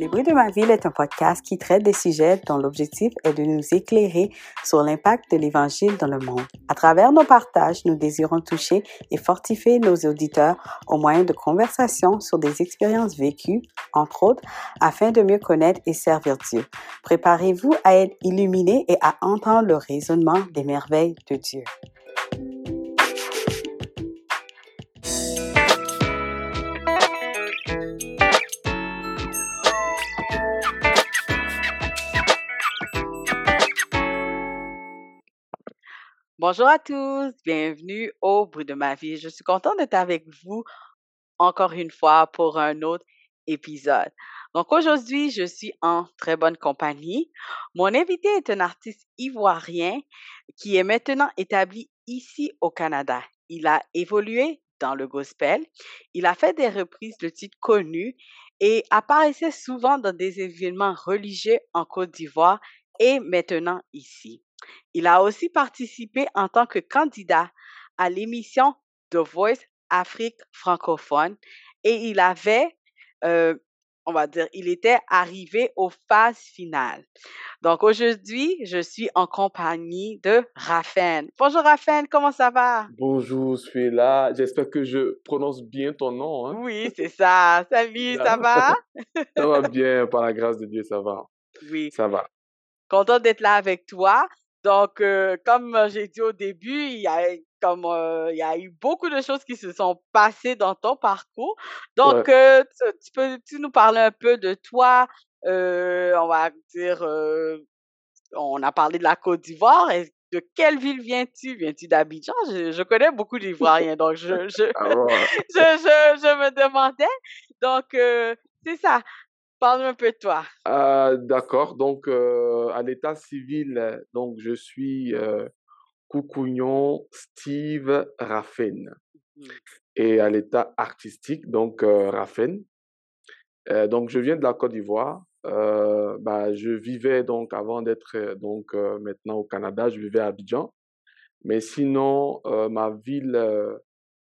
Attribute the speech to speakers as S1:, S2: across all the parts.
S1: Les bruits de ma ville est un podcast qui traite des sujets dont l'objectif est de nous éclairer sur l'impact de l'Évangile dans le monde. À travers nos partages, nous désirons toucher et fortifier nos auditeurs au moyen de conversations sur des expériences vécues, entre autres, afin de mieux connaître et servir Dieu. Préparez-vous à être illuminés et à entendre le raisonnement des merveilles de Dieu. Bonjour à tous, bienvenue au bruit de ma vie. Je suis contente d'être avec vous encore une fois pour un autre épisode. Donc aujourd'hui, je suis en très bonne compagnie. Mon invité est un artiste ivoirien qui est maintenant établi ici au Canada. Il a évolué dans le gospel, il a fait des reprises de titres connus et apparaissait souvent dans des événements religieux en Côte d'Ivoire et maintenant ici. Il a aussi participé en tant que candidat à l'émission The Voice Afrique francophone et il avait, euh, on va dire, il était arrivé aux phases finales. Donc aujourd'hui, je suis en compagnie de Raphaël. Bonjour Raphaël, comment ça va?
S2: Bonjour, je suis là. J'espère que je prononce bien ton nom. Hein?
S1: Oui, c'est ça. Salut, ça va?
S2: ça va bien, par la grâce de Dieu, ça va.
S1: Oui.
S2: Ça va.
S1: Content d'être là avec toi. Donc, euh, comme j'ai dit au début, il y a comme euh, il y a eu beaucoup de choses qui se sont passées dans ton parcours. Donc, euh, tu, peux-tu nous parler un peu de toi? on va dire, on a parlé de la Côte d'Ivoire. De quelle ville viens-tu? Viens-tu d'Abidjan? Je, connais beaucoup d'Ivoiriens, donc je, je,
S2: Ah
S1: je, je, je me demandais. Donc, c'est ça. Parle un peu de toi.
S2: Ah, D'accord. Donc, euh, à l'état civil, donc je suis euh, Steve Raffen.
S1: Mmh.
S2: Et à l'état artistique, donc euh, Raffen. Euh, donc, je viens de la Côte d'Ivoire. Bah, je vivais donc avant d'être donc maintenant au Canada, je vivais à Abidjan. Mais sinon, ma ville,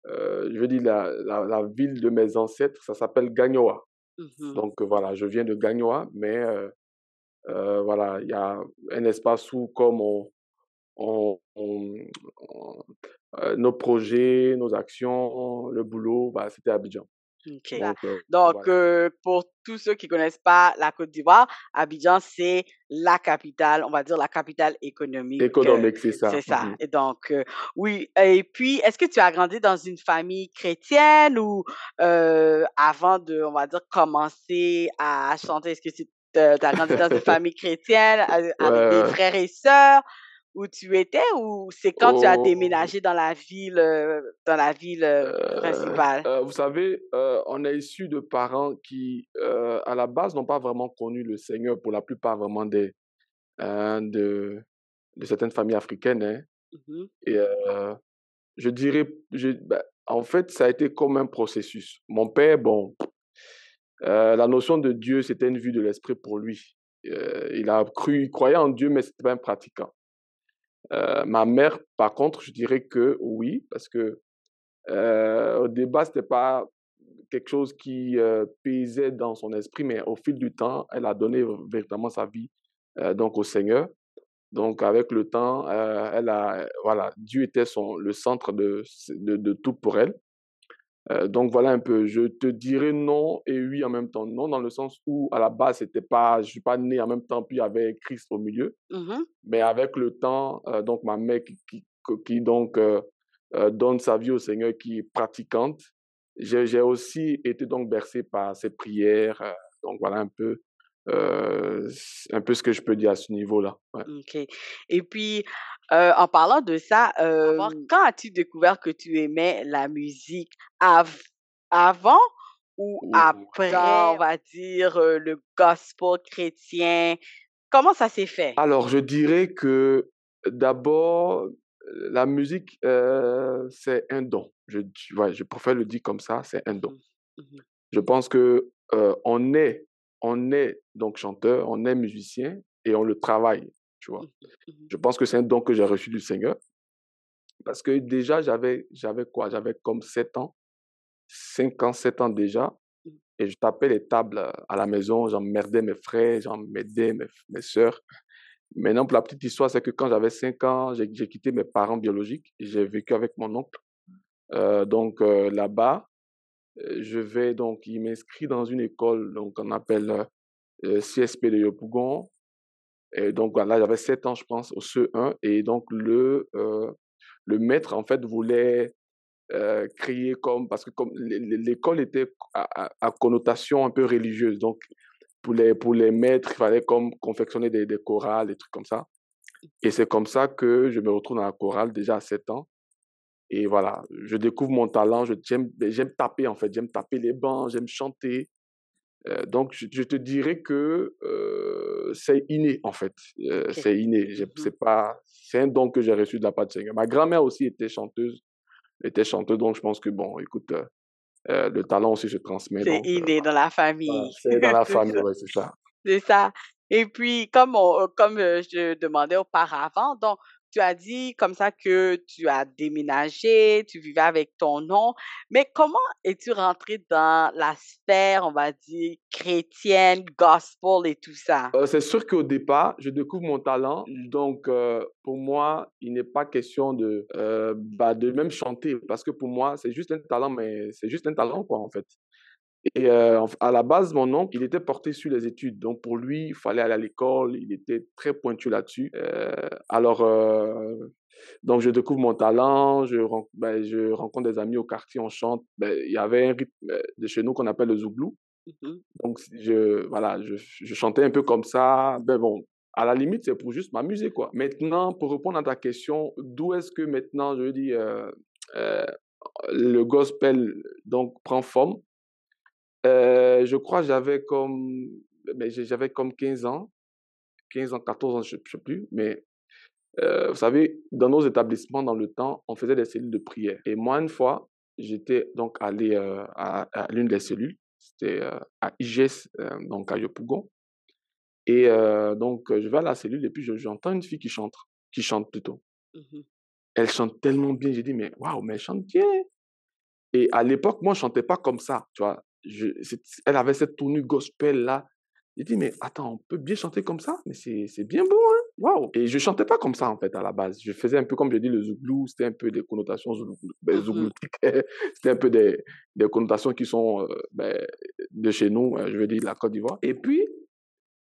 S2: je veux dire la, la, la ville de mes ancêtres, ça s'appelle Gagnoa.
S1: Mhm.
S2: Donc euh, voilà, je viens de Gagnoa, mais euh, euh, voilà, il y a un espace où comme on, nos projets, nos actions, le boulot, bah, c'était Abidjan.
S1: OK.
S2: Donc, euh,
S1: Donc,
S2: voilà.
S1: euh, pour tous ceux qui connaissent pas la Côte d'Ivoire, Abidjan, c'est la capitale, on va dire la capitale économique. euh,
S2: Économique, c'est ça.
S1: c'est ça.
S2: Mhm.
S1: Et donc, euh, oui. Et puis, est-ce que tu as grandi dans une famille chrétienne ou euh, avant de, on va dire, commencer à chanter, est-ce que tu as grandi dans une famille chrétienne avec avec des frères et sœurs? Où tu étais ou c'est quand tu as
S2: Oh,
S1: déménagé dans la ville, euh, dans la ville euh,
S2: euh,
S1: principale?
S2: euh, vous savez, on est issu de parents qui, à la base, n'ont pas vraiment connu le Seigneur pour la plupart vraiment des, euh, de, de certaines familles africaines. hein.
S1: Mhm.
S2: Et je dirais, je, ben, en fait, ça a été comme un processus. Mon père, bon, la notion de Dieu, c'était une vue de l'esprit pour lui. Il a cru, il croyait en Dieu, mais c'était pas un pratiquant. Euh, ma mère, par contre, je dirais que oui, parce que euh, au débat, c'était pas quelque chose qui euh, pesait dans son esprit, mais au fil du temps, elle a donné véritablement sa vie euh, donc au Seigneur. Donc, avec le temps, euh, elle a, voilà, Dieu était son, le centre de, tout pour elle. Euh, donc, voilà un peu. Je te dirais non et oui en même temps. Non, dans le sens où, à la base, c'était pas, je suis pas né en même temps, puis il y avait Christ au milieu.
S1: Mhm.
S2: Mais avec le temps, euh, donc, ma mère qui, qui, qui donc, euh, donne sa vie au Seigneur, qui est pratiquante, j'ai aussi été donc bercé par ses prières. donc, voilà un peu, euh, un peu ce que je peux dire à ce niveau-là. Ouais.
S1: OK. Et puis, euh, en parlant de ça, euh, quand as-tu découvert que tu aimais la musique? Av- avant ou après, on va dire, le gospel chrétien? Comment ça s'est fait?
S2: Alors, je dirais que d'abord, la musique, c'est un don. Je, ouais, je préfère le dire comme ça, c'est un don.
S1: Mhm. Mhm.
S2: Je pense que on est, on est donc chanteur, on est musicien et on le travaille, tu vois.
S1: Mhm.
S2: Je pense que c'est un don que j'ai reçu du Seigneur parce que déjà j'avais, j'avais quoi? J'avais comme 7 ans, 5 ans, 7 ans déjà.
S1: Mmh.
S2: Et je tapais les tables à la maison, j'emmerdais mes frères, j'emmerdais mes, mes sœurs. Maintenant, pour la petite histoire, c'est que quand j'avais 5 ans, j'ai quitté mes parents biologiques j'ai vécu avec mon oncle. Euh, donc euh, là-bas, je vais donc, il m'inscrit dans une école, donc on appelle CSP de Yopougon. Et donc voilà, j'avais 7 ans, je pense, au CE1. Et donc le, le maître, en fait, voulait créer comme, parce que comme l'école était à, à, connotation un peu religieuse. Donc pour les, pour les maîtres, il fallait comme confectionner des, des chorales, des trucs comme ça. Et c'est comme ça que je me retrouve dans la chorale déjà à 7 ans. Et voilà, je découvre mon talent, j'aime taper en fait, j'aime taper les bancs, j'aime chanter. Euh, donc, je, je, te dirais que euh, c'est inné en fait, euh, okay. c'est inné.
S1: Mmh
S2: C'est pas, c'est un don que j'ai reçu de la part de Seigneur. Ma grand-mère aussi était chanteuse, était chanteuse, donc je pense que bon, écoute, le talent aussi se transmet.
S1: C'est inné dans la famille.
S2: c'est dans la famille, ouais, c'est ça.
S1: C'est ça. Et puis, comme, on, comme je demandais auparavant, donc, tu as dit comme ça que tu as déménagé, tu vivais avec ton nom, mais comment es-tu rentré dans la sphère, on va dire, chrétienne, gospel et tout ça?
S2: Euh, c'est sûr qu'au départ, je découvre mon talent. Donc, euh, pour moi, il n'est pas question de, euh, bah, de même chanter, parce que pour moi, c'est juste un talent, mais c'est juste un talent, quoi, en fait. Et euh, à la base, mon oncle, il était porté sur les études. Donc, pour lui, il fallait aller à l'école. Il était très pointu là-dessus. Euh, alors, euh, donc, je découvre mon talent. Je, ben, je rencontre des amis au quartier. On chante. Ben, il y avait un rythme de chez nous qu'on appelle le zouglou.
S1: Mmh
S2: Donc, je, voilà, je, je, chantais un peu comme ça. Ben bon, à la limite, c'est pour juste m'amuser, quoi. Maintenant, pour répondre à ta question, d'où est-ce que maintenant, je dis, le gospel donc prend forme? Euh, je crois j'avais comme, j'avais comme 15 ans, 15 ans, 14 ans, je ne sais plus, mais euh, vous savez, dans nos établissements, dans le temps, on faisait des cellules de prière. Et moi, une fois, j'étais donc allé euh, à, à l'une des cellules, c'était euh, à IGS, donc à Yopougon. Et donc, je vais à la cellule et puis j'entends une fille qui chante, qui chante plutôt.
S1: Mmh
S2: Elle chante tellement bien, j'ai dit, mais waouh, mais elle chante bien. Et à l'époque, moi, je chantais pas comme ça, tu vois je, elle avait cette tournure gospel là. J'ai dit, mais attends, on peut bien chanter comme ça, mais c'est bien bon, hein? Waouh! Et je chantais pas comme ça, en fait, à la base. Je faisais un peu, comme je dis, le zouglou, c'était un peu des connotations ben, zougloutiques. c'était un peu des, des, connotations qui sont ben, de chez nous, je veux dire, la Côte d'Ivoire. Et puis,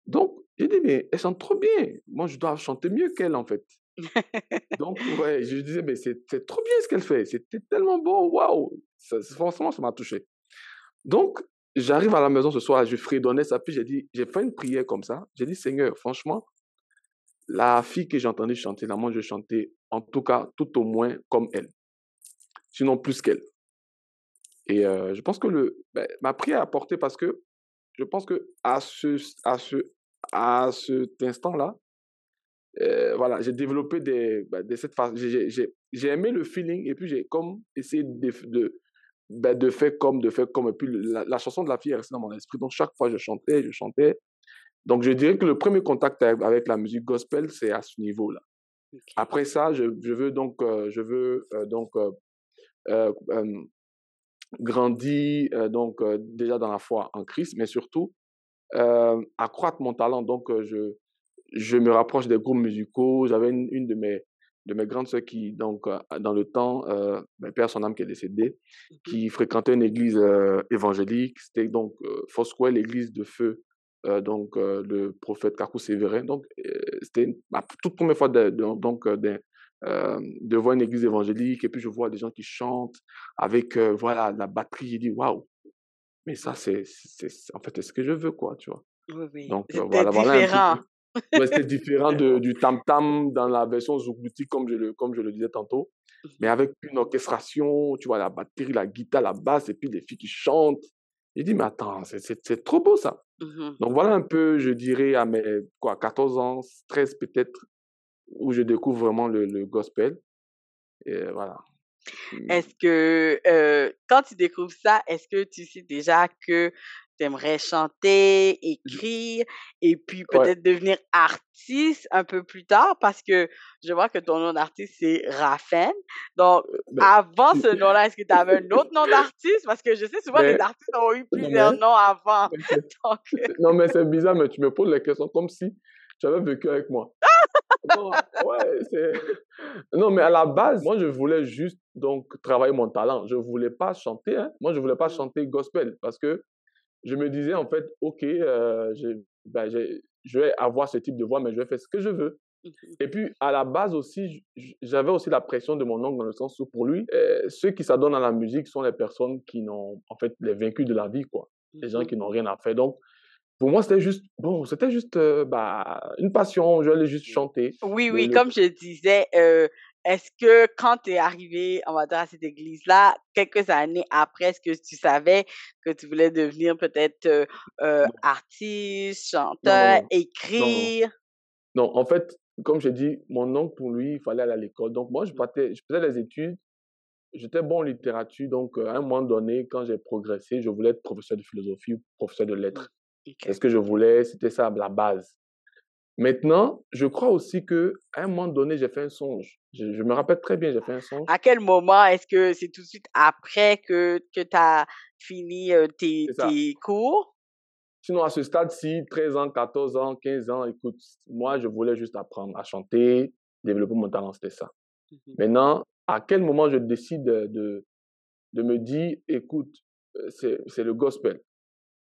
S2: donc, j'ai dit, mais elle chante trop bien. Moi, je dois chanter mieux qu'elle, en fait. donc, ouais, je disais, mais c'est trop bien ce qu'elle fait. C'était tellement beau, waouh! Franchement, ça m'a touché. Donc, j'arrive à la maison ce soir, je fredonnais ça, puis j'ai dit, j'ai fait une prière comme ça. J'ai dit, Seigneur, franchement, la fille que j'ai entendu chanter, là, moi, je chantais, en tout cas, tout au moins comme elle. Sinon, plus qu'elle. Et euh, je pense que le, ben, ma prière a porté parce que je pense que à ce, à ce, à cet instant-là, euh, voilà, j'ai développé des, ben, de cette phase, j'ai aimé le feeling et puis j'ai comme essayé de, ben, de fait comme, de fait comme. Et puis la, la, chanson de la fille est restée dans mon esprit. Donc chaque fois, je chantais, je chantais. Donc je dirais que le premier contact avec la musique gospel, c'est à ce niveau-là. Okay. Après ça, je, je, veux donc, euh, je veux euh, donc euh, grandir donc déjà dans la foi en Christ, mais surtout accroître mon talent. Donc je, je me rapproche des groupes musicaux. J'avais une, une de mes de mes grandes sœurs qui, donc, dans le temps, euh, ben, père son âme qui est décédé, qui fréquentait une église euh, évangélique. C'était donc euh, l'église de feu, euh, donc euh, le prophète Kakou Sévérin. Donc, c'était ma toute première fois de, de donc, de, de, voir une église évangélique. Et puis, je vois des gens qui chantent avec, voilà, la batterie. J'ai dit, waouh! Mais ça, c'est, en fait, c'est ce que je veux, quoi, tu vois?
S1: Oui, oui.
S2: Donc,
S1: voilà, voilà
S2: Ouais, c'était différent de, du tam-tam dans la version zougloutique, comme je le, comme je le disais tantôt. Mais avec une orchestration, tu vois, la batterie, la guitare, la basse, et puis les filles qui chantent. J'ai dit, mais attends, c'est trop beau ça.
S1: Mmh
S2: Donc voilà un peu, je dirais, à mes quoi, 14 ans, 13 peut-être, où je découvre vraiment le, le gospel. Et voilà.
S1: Est-ce que, euh, quand tu découvres ça, est-ce que tu sais déjà que tu aimerais chanter, écrire et puis peut-être devenir artiste un peu plus tard parce que je vois que ton nom d'artiste, c'est Raphaël. Donc, euh, ben, avant ce nom-là, est-ce que tu avais un autre nom d'artiste? Parce que je sais souvent les ben, artistes ont eu plusieurs noms avant.
S2: non, mais c'est bizarre, mais tu me poses la question comme si tu avais vécu avec moi. non, ouais, c'est... non, mais à la base, moi, je voulais juste donc travailler mon talent. Je voulais pas chanter. Hein. Moi, je voulais pas mmh. chanter gospel parce que je me disais en fait, ok, euh, ben, je vais avoir ce type de voix, mais je vais faire ce que je veux. Mmh Et puis, à la base aussi, j'avais aussi la pression de mon oncle dans le sens où, pour lui, euh, ceux qui s'adonnent à la musique sont les personnes qui n'ont, en fait, les vaincus de la vie, quoi. Les gens mmh qui n'ont rien à faire. Donc, pour moi, c'était juste, bon, c'était juste euh, bah, une passion, je allais juste chanter.
S1: Oui, oui, comme je disais, euh, est-ce que quand tu es arrivé, on va dire, à cette église-là, quelques années après, est-ce que tu savais que tu voulais devenir peut-être euh, artiste, chanteur, écrire?
S2: Non, en fait, comme je dis, mon oncle, pour lui, il fallait aller à l'école. Donc, moi, je, partais, je faisais les études, j'étais bon en littérature. Donc, à un moment donné, quand j'ai progressé, je voulais être professeur de philosophie ou professeur de lettres. C'est ce que je voulais, c'était ça la base. Maintenant, je crois aussi que à un moment donné, j'ai fait un songe. Je, me rappelle très bien, j'ai fait un songe.
S1: À quel moment Est-ce que c'est tout de suite après que, que tu as fini euh, tes, tes, cours?
S2: Sinon, à ce stade-ci, 13 ans, 14 ans, 15 ans, écoute, moi, je voulais juste apprendre à chanter, développer mon talent, c'était ça. Mmh Maintenant, à quel moment je décide de, de me dire, écoute, euh, c'est le gospel?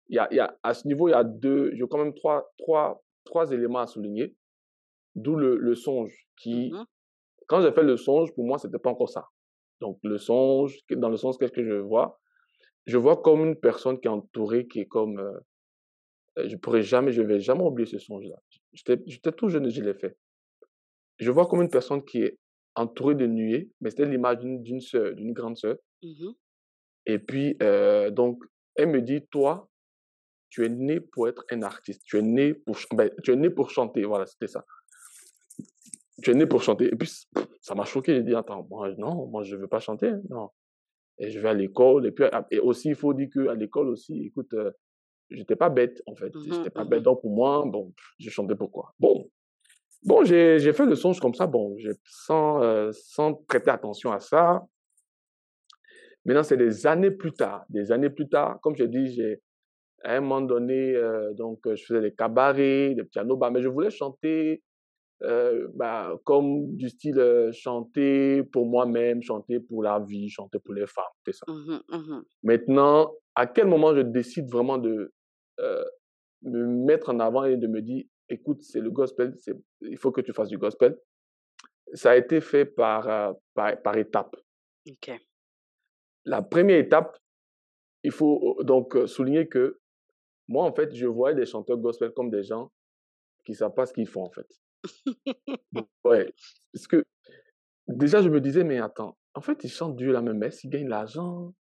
S2: Il y a, il y a, à ce niveau, il y a deux, j'ai quand même trois, trois, trois éléments à souligner. D'où le, le songe qui, mmh quand j'ai fait le songe, pour moi, c'était pas encore ça. Donc, le songe, dans le sens, qu'est-ce que je vois? Je vois comme une personne qui est entourée, qui est comme, euh, euh je pourrais jamais, je vais jamais oublier ce songe-là. J'étais, tout jeune et je l'ai fait. Je vois comme une personne qui est entourée de nuées, mais c'était l'image d'une, d'une sœur, d'une grande sœur. Mmh et puis, euh, donc, elle me dit, toi, tu es né pour être un artiste. Tu es né pour, ben, tu es né pour chanter. Voilà, c'était ça. Tu es né pour chanter. Et puis, ça m'a choqué. J'ai dit, attends, moi, non, moi, je ne veux pas chanter. Non. Et je vais à l'école. Et puis, et aussi, il faut dire qu'à l'école aussi, écoute, je euh, j'étais pas bête, en fait. Je mmh j'étais pas mmh bête. Donc, pour moi, bon, je chantais pourquoi. Bon. Bon, j'ai fait le songe comme ça, bon, sans, euh, sans prêter attention à ça. Maintenant, c'est des années plus tard, des années plus tard, comme je dis, j'ai à un moment donné, euh, donc, je faisais des cabarets, des pianos, bah, mais je voulais chanter euh, bah, comme du style euh, chanter pour moi-même, chanter pour la vie, chanter pour les femmes, c'est ça. Mmh mmh Maintenant, à quel moment je décide vraiment de me mettre en avant et de me dire, écoute, c'est le gospel, il faut que tu fasses du gospel. Ça a été fait par, par, par étapes. La première étape, il faut donc souligner que moi, en fait, je voyais des chanteurs gospel comme des gens qui ne savent pas ce qu'ils font, en fait. ouais. Parce que déjà, je me disais, mais attends, en fait, ils chantent Dieu la même messe, ils gagnent l'argent.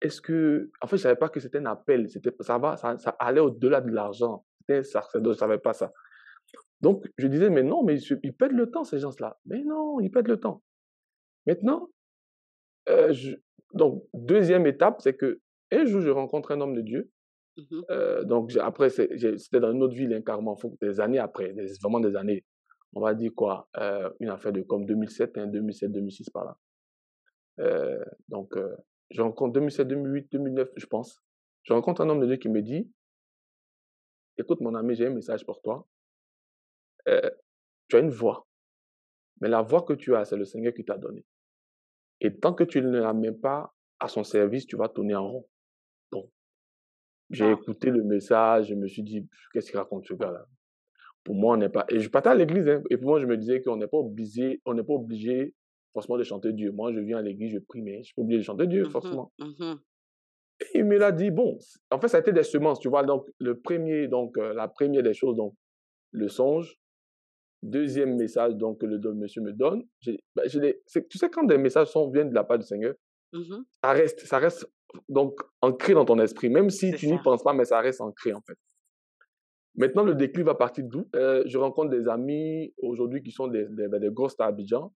S2: Est-ce que. En fait, je ne savais pas que c'était un appel. C'était, ça, va, ça, ça allait au-delà de l'argent. C'était ça, je ne savais pas ça. Donc, je disais, mais non, mais ils, ils perdent le temps, ces gens-là. Mais non, ils perdent le temps. Maintenant, euh, donc, deuxième étape, c'est que un jour, je rencontre un homme de Dieu Mmh euh, donc après, c'était dans une autre ville, hein, carrément, des années après, vraiment des années. On va dire quoi, euh, une affaire de comme 2007, 2007, 2006 par là. Euh, donc, je rencontre 2007, 2008, 2009, je pense. Je rencontre un homme de Dieu qui me dit, écoute mon ami, j'ai un message pour toi. tu as une voix, mais la voix que tu as, c'est le Seigneur qui t'a donné. Et tant que tu ne la mets pas à son service, tu vas tourner en rond. J'ai ah. écouté le message, je me suis dit, qu'est-ce qu'il raconte ce gars-là? Pour moi, on n'est pas. Et je partais à l'église, hein, et pour moi, je me disais qu'on n'est pas obligé, on n'est pas obligé forcément de chanter Dieu. Moi, je viens à l'église, je prie, mais je ne suis pas obligé de chanter Dieu, mmh forcément. Mmh et il me l'a dit, bon, en fait, ça a été des semences, tu vois? Donc, le premier, donc, euh, la première des choses, donc, le songe. Deuxième message, donc, que le monsieur me donne. Ben, tu sais, quand des messages sont, viennent de la part du Seigneur, mmh ça reste, ça reste donc ancré dans ton esprit, même si tu n'y penses pas, mais ça reste ancré en fait. Maintenant, le déclic va partir d'où? Euh, Je rencontre des amis aujourd'hui qui sont des, des, ben, des gros stars Abidjan.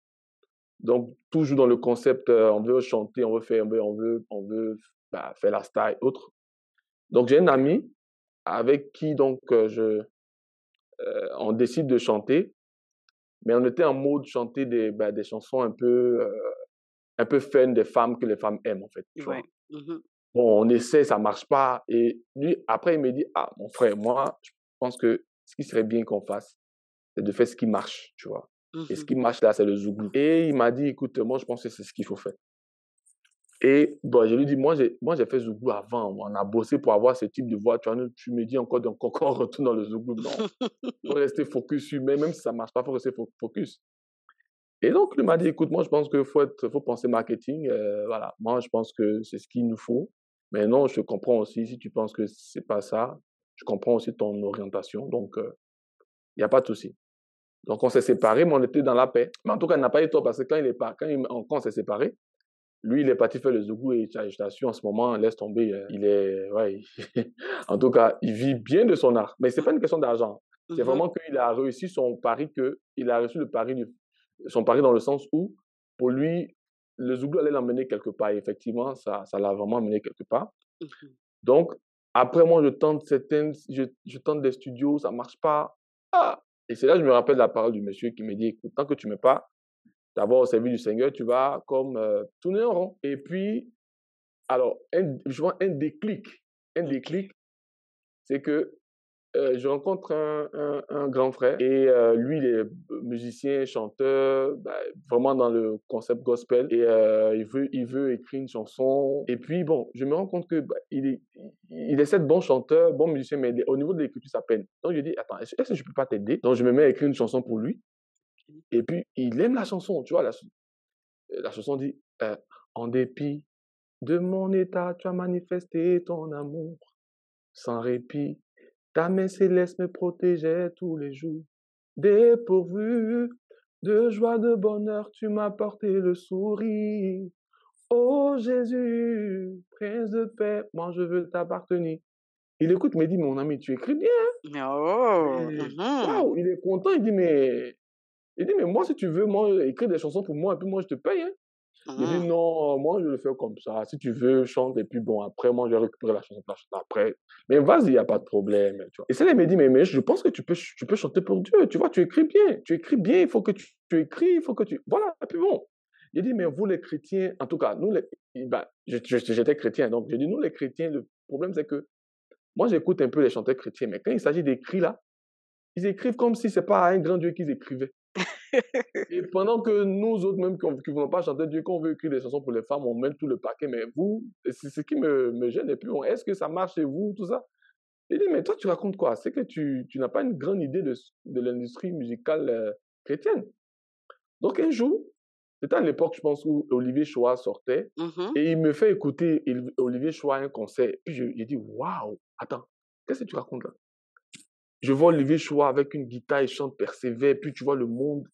S2: Donc, toujours dans le concept, euh, on veut chanter, on veut faire, on veut, on veut, on veut bah, faire la star et autres. Donc, j'ai un ami avec qui, donc, je, on décide de chanter, mais on était en mode chanter des, bah, des chansons un peu, un peu fun des femmes que les femmes aiment, en fait. Tu vois? Mmh bon, on essaie, ça marche pas. Et lui, après, il me dit, ah, mon frère, moi, je pense que ce qui serait bien qu'on fasse, c'est de faire ce qui marche, tu vois. Et ce mmh qui marche là, c'est le zouglou. Et il m'a dit, écoute, moi, je pense que c'est ce qu'il faut faire. Et bon, je lui dis, moi, j'ai, moi, j'ai fait Zouglou avant. On a bossé pour avoir ce type de voix. Tu, vois, tu me dis encore, donc, encore on retourne dans le Zouglou. Non. Il faut rester focus sur, mais même si ça ne marche pas, il faut rester focus. Et donc, il m'a dit, écoute, moi, je pense qu'il faut, être, faut penser marketing. Euh, voilà. Moi, je pense que c'est ce qu'il nous faut. Mais non, je comprends aussi, si tu penses que c'est pas ça, je comprends aussi ton orientation. Donc, euh, il n'y a pas de souci. Donc, on s'est séparés, mais on était dans la paix. Mais en tout cas, il n'a pas eu tort parce que quand, il est pas, quand, il, quand on s'est séparés, lui, il est parti faire le zougou et je t'assure, en ce moment, laisse tomber. Euh, il est, ouais, en tout cas, il vit bien de son art. Mais c'est pas une question d'argent. C'est vraiment qu'il a réussi son pari, que, il a reçu le pari, du, son pari dans le sens où, pour lui, le zougou allait l'emmener quelque part. Et effectivement, ça, ça l'a vraiment amené quelque part. Mmh Donc, après moi, je tente certaines, je, je tente des studios, ça marche pas. Ah! Et c'est là que je me rappelle la parole du monsieur qui me dit, écoute, tant que tu ne mets pas d'abord au service du Seigneur, tu vas comme euh, tourner en rond. Et puis, alors, un, je vois un déclic. Un déclic, c'est que euh, je rencontre un, grand frère et euh, lui, il est musicien, chanteur, bah, vraiment dans le concept gospel et il, veut, il veut écrire une chanson. Et puis, bon, je me rends compte que bah, il, est, il est bon chanteur, bon musicien, mais au niveau de l'écriture, ça peine. Donc, je dis, attends, est-ce que je peux pas t'aider? Donc, je me mets à écrire une chanson pour lui. Et puis, il aime la chanson, tu vois. La, la chanson dit euh, En dépit de mon état, tu as manifesté ton amour sans répit. Ta main céleste me protégeait tous les jours. Dépourvu de joie, de bonheur, tu m'as porté le sourire. Oh Jésus, prince de paix, moi je veux t'appartenir. Il écoute, me dit, mon ami, tu écris bien. Oh, mmh il est content, il dit, mais il dit, mais moi, si tu veux, moi, écrire des chansons pour moi, et puis moi, je te paye. Hein. Il dit, ah. non, moi, je le fais comme ça. Si tu veux, chante, et puis bon, après, moi, je vais récupérer la chanson, après. Mais vas-y, il n'y a pas de problème. Tu vois. Et il me dit, mais, mais je pense que tu peux, tu peux chanter pour Dieu. Tu vois, tu écris bien. Tu écris bien, il faut que tu, tu écris, il faut que tu. Voilà, et puis bon. Il dit, mais vous, les chrétiens, en tout cas, nous, les... ben, j'étais chrétien, donc je dis, nous, les chrétiens, le problème, c'est que moi, j'écoute un peu les chanteurs chrétiens, mais quand il s'agit d'écrire là, ils écrivent comme si c'est pas un grand Dieu qu'ils écrivaient et pendant que nous autres, même qui ne voulons pas chanter Dieu, qu'on veut écrire des chansons pour les femmes, on met tout le paquet. Mais vous, c'est ce qui me, me gêne. Et puis, est-ce que ça marche chez vous, tout ça? Il dit, mais toi, tu racontes quoi? C'est que tu, tu n'as pas une grande idée de, de l'industrie musicale euh, chrétienne. Donc, un jour, c'était à l'époque, je pense, où Olivier Choa sortait. Mmh et il me fait écouter Olivier Choa un concert. Puis, j'ai dit, waouh, attends, qu'est-ce que tu racontes là? Je vois Olivier Choua avec une guitare, il chante, persévère, puis tu vois le monde,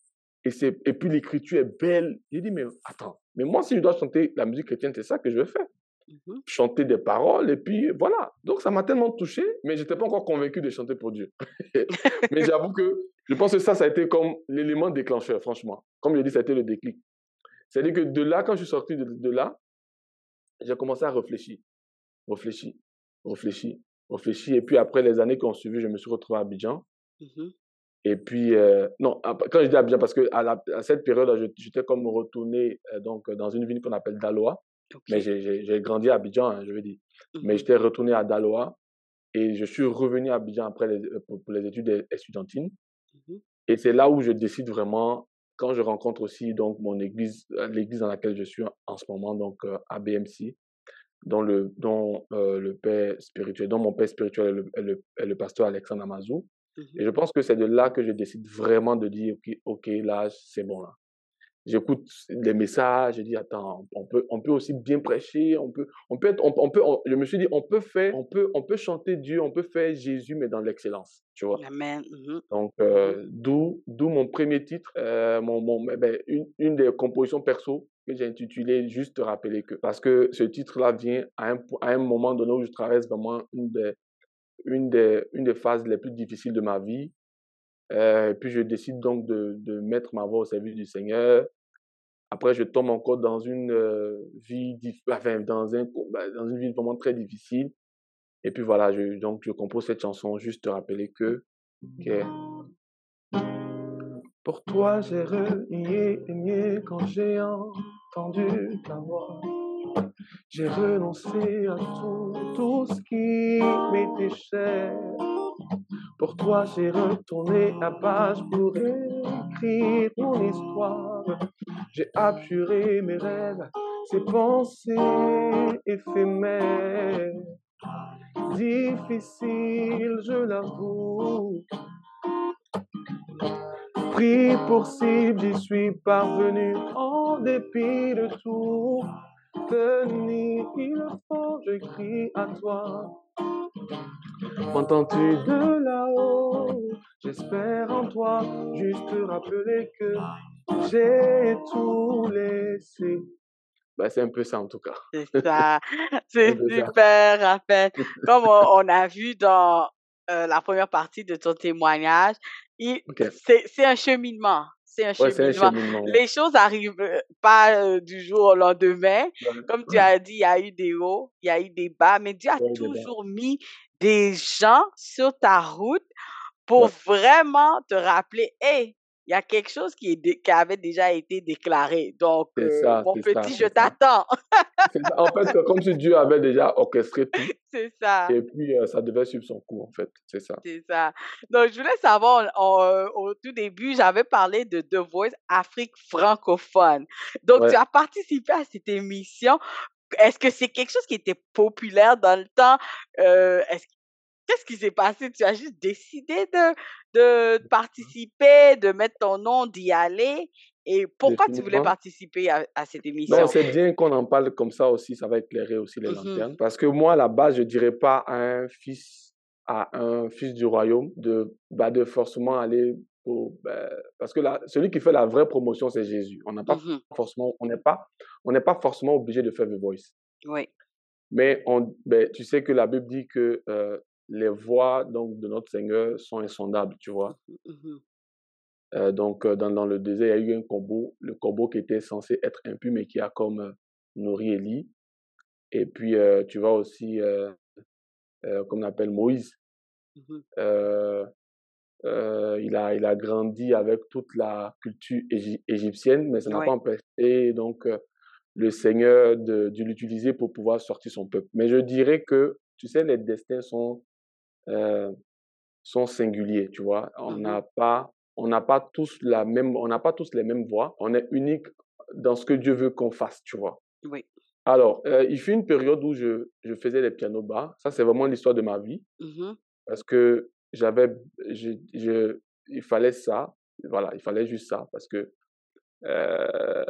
S2: et, et puis l'écriture est belle. J'ai dit, mais attends, mais moi, si je dois chanter la musique chrétienne, c'est ça que je veux faire. Mmh chanter des paroles, et puis voilà. Donc ça m'a tellement touché, mais je n'étais pas encore convaincu de chanter pour Dieu. mais j'avoue que je pense que ça, ça a été comme l'élément déclencheur, franchement. Comme je dit, ça a été le déclic. C'est-à-dire que de là, quand je suis sorti de, de là, j'ai commencé à réfléchir, réfléchir, réfléchir, réfléchi. Et puis après les années qui ont suivi, je me suis retrouvé à Abidjan. Mmh et puis, euh, non, quand je dis Abidjan, parce que à, cette période, j'étais comme retourné euh, donc, dans une ville qu'on appelle Daloa. Mais j'ai grandi à Abidjan, hein, je veux dire. Mmh mais j'étais retourné à Daloa et je suis revenu à Abidjan après les, euh, pour, les études étudiantines. Mmh et c'est là où je décide vraiment, quand je rencontre aussi donc mon église, l'église dans laquelle je suis en ce moment, donc à BMC, dont le, dont, euh, le père spirituel, dont mon père spirituel est le, le, pasteur Alexandre Amazou. Et je pense que c'est de là que je décide vraiment de dire, OK, okay là, c'est bon là j'écoute les messages, je dis attends, on peut, on peut aussi bien prêcher, on peut, on peut, être, on, peut, je me suis dit on peut faire, on peut, on peut chanter Dieu, on peut faire Jésus mais dans l'excellence, tu vois. Amen. Mmh Donc mmh euh, d'où, d'où mon premier titre, euh, mon, mon, eh ben, une, une des compositions perso que j'ai intitulé juste te rappeler que, parce que ce titre-là vient à un, à un moment donné où je traverse vraiment une des, une des, une des phases les plus difficiles de ma vie. Euh, puis je décide donc de, de mettre ma voix au service du Seigneur. Après, je tombe encore dans une euh, vie, dans, un, bah, dans une vie vraiment très difficile. Et puis voilà, je, donc je compose cette chanson juste te rappeler que, pour toi j'ai renié, quand j'ai entendu ta voix. J'ai renoncé à tout, tout ce qui m'était cher. Pour toi, j'ai retourné la page pour écrire mon histoire. J'ai abjuré mes rêves, ces pensées éphémères. Difficile, je l'avoue. Pris pour cible, j'y suis parvenu en dépit de tout. Tenir, il faut, je crie à toi. M'entends-tu de là-haut? J'espère en toi, juste te rappeler que j'ai tout laissé. Ben, c'est un peu ça en tout cas.
S1: C'est ça. C'est super, Raphaël. Comme on, a vu dans euh, la première partie de ton témoignage, c'est un cheminement. C'est un, cheminement. Les choses n'arrivent euh, pas euh, du jour au lendemain. Comme tu as dit, il y a eu des hauts, il y a eu des bas, mais Dieu a toujours mis des gens sur ta route pour vraiment te rappeler, hé, il y a quelque chose qui, est qui avait déjà été déclaré. Donc, euh, mon petit, je t'attends.
S2: en fait, comme si Dieu avait déjà orchestré tout.
S1: C'est ça.
S2: Et puis, euh, ça devait suivre son cours, en fait. C'est ça.
S1: C'est ça. Donc, je voulais savoir, euh, au tout début, j'avais parlé de The Voice Afrique francophone. Donc, tu as participé à cette émission. Est-ce que c'est quelque chose qui était populaire dans le temps? Est-ce Qu'est-ce qui s'est passé? Tu as juste décidé de, de participer, de mettre ton nom, d'y aller. Et pourquoi tu voulais participer à, cette émission?
S2: Non, c'est bien qu'on en parle comme ça aussi, ça va éclairer aussi les mmh lanternes. Parce que moi, à la base, je ne dirais pas à un fils, à un fils du royaume de, bah, de forcément aller au, bah, parce que là, celui qui fait la vraie promotion, c'est Jésus. On pas mmh forcément, on n'est pas, on n'est pas forcément obligé de faire The Voice.
S1: Oui.
S2: Mais on, ben, tu sais que la Bible dit que euh, les voies donc, de notre Seigneur sont insondables, tu vois. Mmh, euh, donc, euh, dans, dans, le désert, il y a eu un corbeau, le corbeau qui était censé être impur, mais qui a comme euh, nourri Élie. Et puis, tu vois aussi, comme on appelle Moïse, mmh il, a, il a grandi avec toute la culture égyptienne, mais ça n'a pas empêché donc, le Seigneur de, de l'utiliser pour pouvoir sortir son peuple. Mais je dirais que, tu sais, les destins sont euh, sont singuliers, tu vois? On mmh n'a pas, on n'a pas tous la même, on n'a pas tous les mêmes voix. On est unique dans ce que Dieu veut qu'on fasse, tu vois?
S1: Oui.
S2: Alors, euh, il fut une période où je, je faisais les pianos bas. Ça, c'est vraiment l'histoire de ma vie.
S1: Mmh
S2: parce que j'avais, je, je, il fallait ça. Voilà, il fallait juste ça. Parce que euh,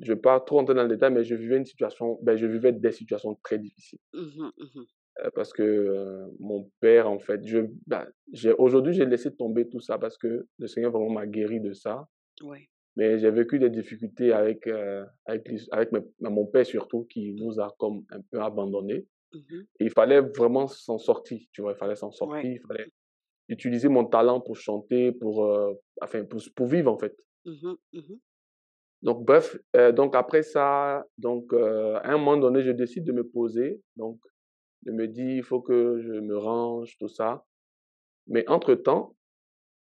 S2: je ne vais pas trop rentrer dans le détail, mais je vivais une situation, ben, je vivais des situations très difficiles.
S1: Mmh
S2: parce que mon père, en fait, je, bah, aujourd'hui, j'ai laissé tomber tout ça parce que le Seigneur vraiment m'a guéri de ça. Mais j'ai vécu des difficultés avec, avec, avec mon père surtout, qui nous a comme un peu abandonnés. Mmh il fallait vraiment s'en sortir, tu vois, il fallait s'en sortir, il fallait utiliser mon talent pour chanter, pour, enfin, pour, pour, vivre en fait.
S1: Mmh mmh
S2: donc, bref, donc après ça, donc, à un moment donné, je décide de me poser. Donc, je me dis, il faut que je me range, tout ça. Mais entre-temps,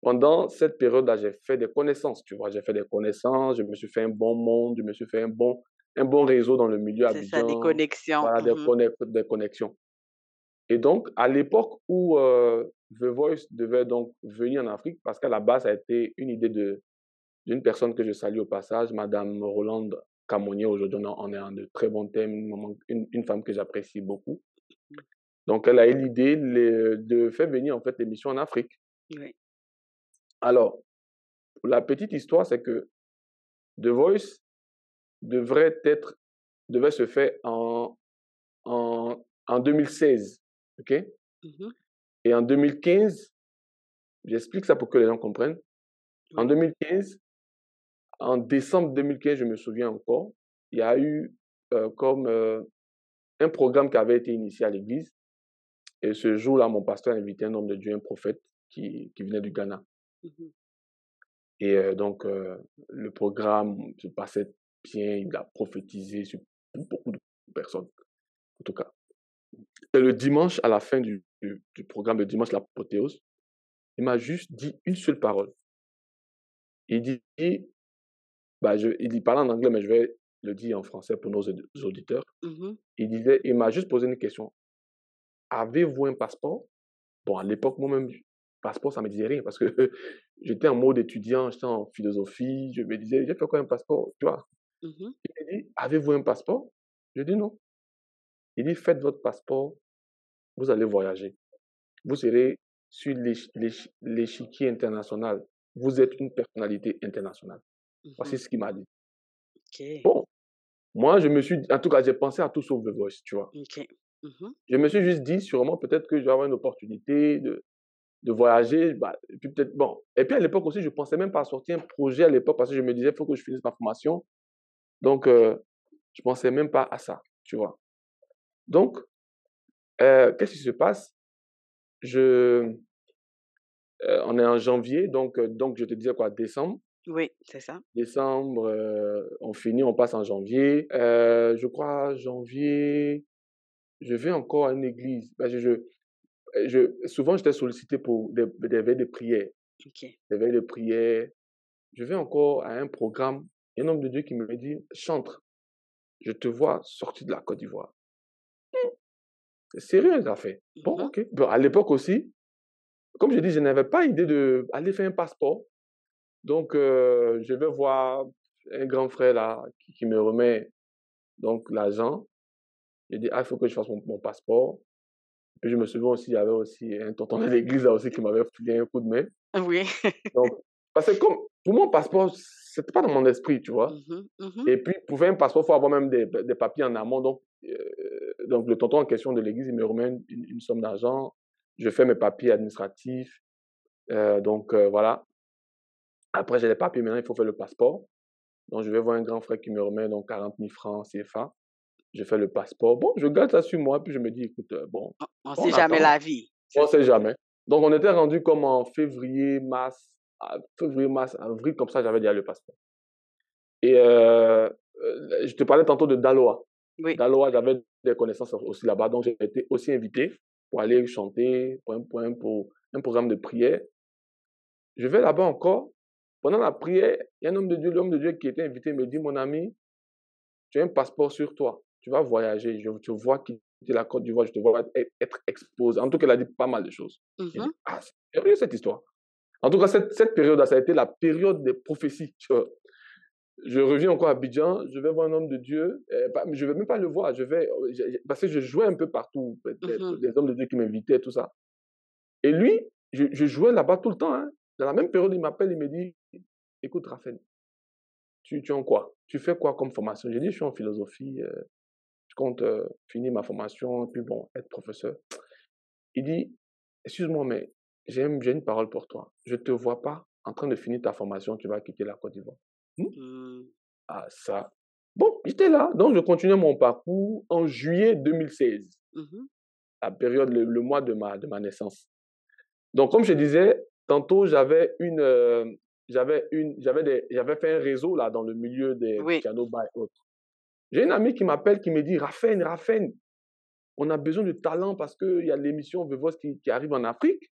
S2: pendant cette période-là, j'ai fait des connaissances, tu vois. J'ai fait des connaissances, je me suis fait un bon monde, je me suis fait un bon, un bon réseau dans le milieu
S1: C'est ça, des connexions.
S2: Voilà, des,
S1: mmh
S2: des, connexions. Et donc, à l'époque où euh, The Voice devait donc venir en Afrique, parce qu'à la base, ça a été une idée de d'une personne que je salue au passage, Madame Rolande Camonier. Aujourd'hui, on est en de très bons thèmes, une, une femme que j'apprécie beaucoup. Donc, elle a eu l'idée de faire venir en fait l'émission en Afrique.
S1: Oui.
S2: Alors, la petite histoire, c'est que The Voice devrait être, devait se faire en, en, en 2016. OK?
S1: Mmh
S2: Et en 2015, j'explique ça pour que les gens comprennent. En 2015, en décembre 2015, je me souviens encore, il y a eu euh, comme euh, un programme qui avait été initié à l'église. Et ce jour-là, mon pasteur a invité un homme de Dieu, un prophète qui, qui venait du Ghana.
S1: Mmh
S2: Et euh, donc, euh, le programme se passait bien, il a prophétisé sur beaucoup de personnes, en tout cas. Et le dimanche, à la fin du, du, du programme, le dimanche, l'apothéose, il m'a juste dit une seule parole. Il dit, bah, je, il parle en anglais, mais je vais le dire en français pour nos auditeurs.
S1: Mmh
S2: Il disait, il m'a juste posé une question. Avez-vous un passeport? Bon, à l'époque, moi-même, passeport, ça me disait rien parce que j'étais en mode étudiant, j'étais en philosophie, je me disais, j'ai fait quoi un passeport Tu vois?
S1: Mmh
S2: Il m'a dit, avez-vous un passeport? Je dis non. Il dit, faites votre passeport, vous allez voyager. Vous serez sur l'éch- l'éch- l'échiquier international. Vous êtes une personnalité internationale. Voici
S1: Mmh
S2: ce qu'il m'a dit. Bon, moi, je me suis, en tout cas, j'ai pensé à tout sauf The Voice, tu vois.
S1: OK. Mmh
S2: Je me suis juste dit, sûrement, peut-être que je vais avoir une opportunité de, de voyager. Bah, et puis peut-être, bon. Et puis à l'époque aussi, je pensais même pas à sortir un projet à l'époque parce que je me disais, il faut que je finisse ma formation. Donc, euh, je pensais même pas à ça, tu vois. Donc, euh, qu'est-ce qui se passe? Je, euh, on est en janvier, donc, euh, donc je te disais quoi, décembre.
S1: Oui, c'est ça.
S2: Décembre, euh, on finit, on passe en janvier. Euh, je crois, janvier, je vais encore à une église. Parce que je, je, souvent, j'étais sollicité pour des, des veilles de prière.
S1: OK.
S2: Des veilles de prière. Je vais encore à un programme. Il y a un homme de Dieu qui me dit, chante, je te vois sortir de la Côte d'Ivoire. Hmm, C'est sérieux, ça fait. Bon,
S1: Mhm.
S2: ok. Bon, à l'époque aussi, comme je dis, je n'avais pas idée d'aller faire un passeport. Donc, euh, je vais voir un grand frère là qui, qui me remet donc l'argent. J'ai dit, ah, il faut que je fasse mon, mon passeport. Puis je me souviens aussi, il y avait aussi un tonton de l'église là aussi qui m'avait filé un coup de main.
S1: Oui.
S2: Donc, parce que comme pour mon passeport, c'était pas dans mon esprit, tu vois.
S1: Mhm, mhm.
S2: Et puis, pour faire un passeport, il faut avoir même des, des papiers en amont. Donc, euh, donc, le tonton en question de l'église, il me remet une, une somme d'argent. Je fais mes papiers administratifs. Euh, donc, euh, voilà. Après, j'ai les papiers. Maintenant, il faut faire le passeport. Donc, je vais voir un grand frère qui me remet donc 40 000 francs CFA. Je fais le passeport. Bon, je garde ça sur moi. Puis, je me dis, écoute, euh, bon,
S1: On ne sait jamais la vie.
S2: on ne sait jamais. Donc, on était rendu comme en février, mars, février, mars, avril, comme ça, j'avais déjà le passeport. Et euh, euh, je te parlais tantôt de Daloa.
S1: Oui.
S2: Daloa, j'avais des connaissances aussi là-bas, donc j'ai été aussi invité pour aller chanter pour un, pour un, pour un programme de prière. Je vais là-bas encore. Pendant la prière, il y a un homme de Dieu, l'homme de Dieu qui était invité me dit, mon ami, tu as un passeport sur toi. Tu vas voyager. Je te vois quitter la Côte d'Ivoire. Je te vois être, exposé. En tout cas, il a dit pas mal de choses. J'ai
S1: Mhm.
S2: dit, ah, c'est sérieux cette histoire? En tout cas, cette, cette période-là, ça a été la période des prophéties. Je reviens encore à Abidjan, je vais voir un homme de Dieu, euh, pas- je ne vais même pas le voir, je vais, euh, je- je- parce que je jouais un peu partout,
S1: Mhm.
S2: des hommes de Dieu qui m'invitaient, tout ça. Et lui, je, je jouais là-bas tout le temps. hein. Dans la même période, il m'appelle, il me dit, écoute Raphaël, tu, tu es en quoi? Tu fais quoi comme formation? J'ai dit, je suis en philosophie, euh, je compte euh, finir ma formation, et puis bon, être professeur. Il dit, excuse-moi, mais j'ai une, parole pour toi. Je ne te vois pas en train de finir ta formation, tu vas quitter la Côte d'Ivoire.
S1: Mm.
S2: Ah, ça. Bon, j'étais là. Donc, je continuais mon parcours en juillet 2016,
S1: Mhm.
S2: la période, le, le mois de ma, de ma naissance. Donc, comme je disais, tantôt, j'avais une, euh, j'avais une, j'avais des, j'avais fait un réseau là dans le milieu des
S1: Oui.
S2: piano bar et autres. J'ai une amie qui m'appelle, qui me dit, Raphaël, Raphaël, on a besoin de talent parce qu'il y a l'émission Voice qui, qui arrive en Afrique.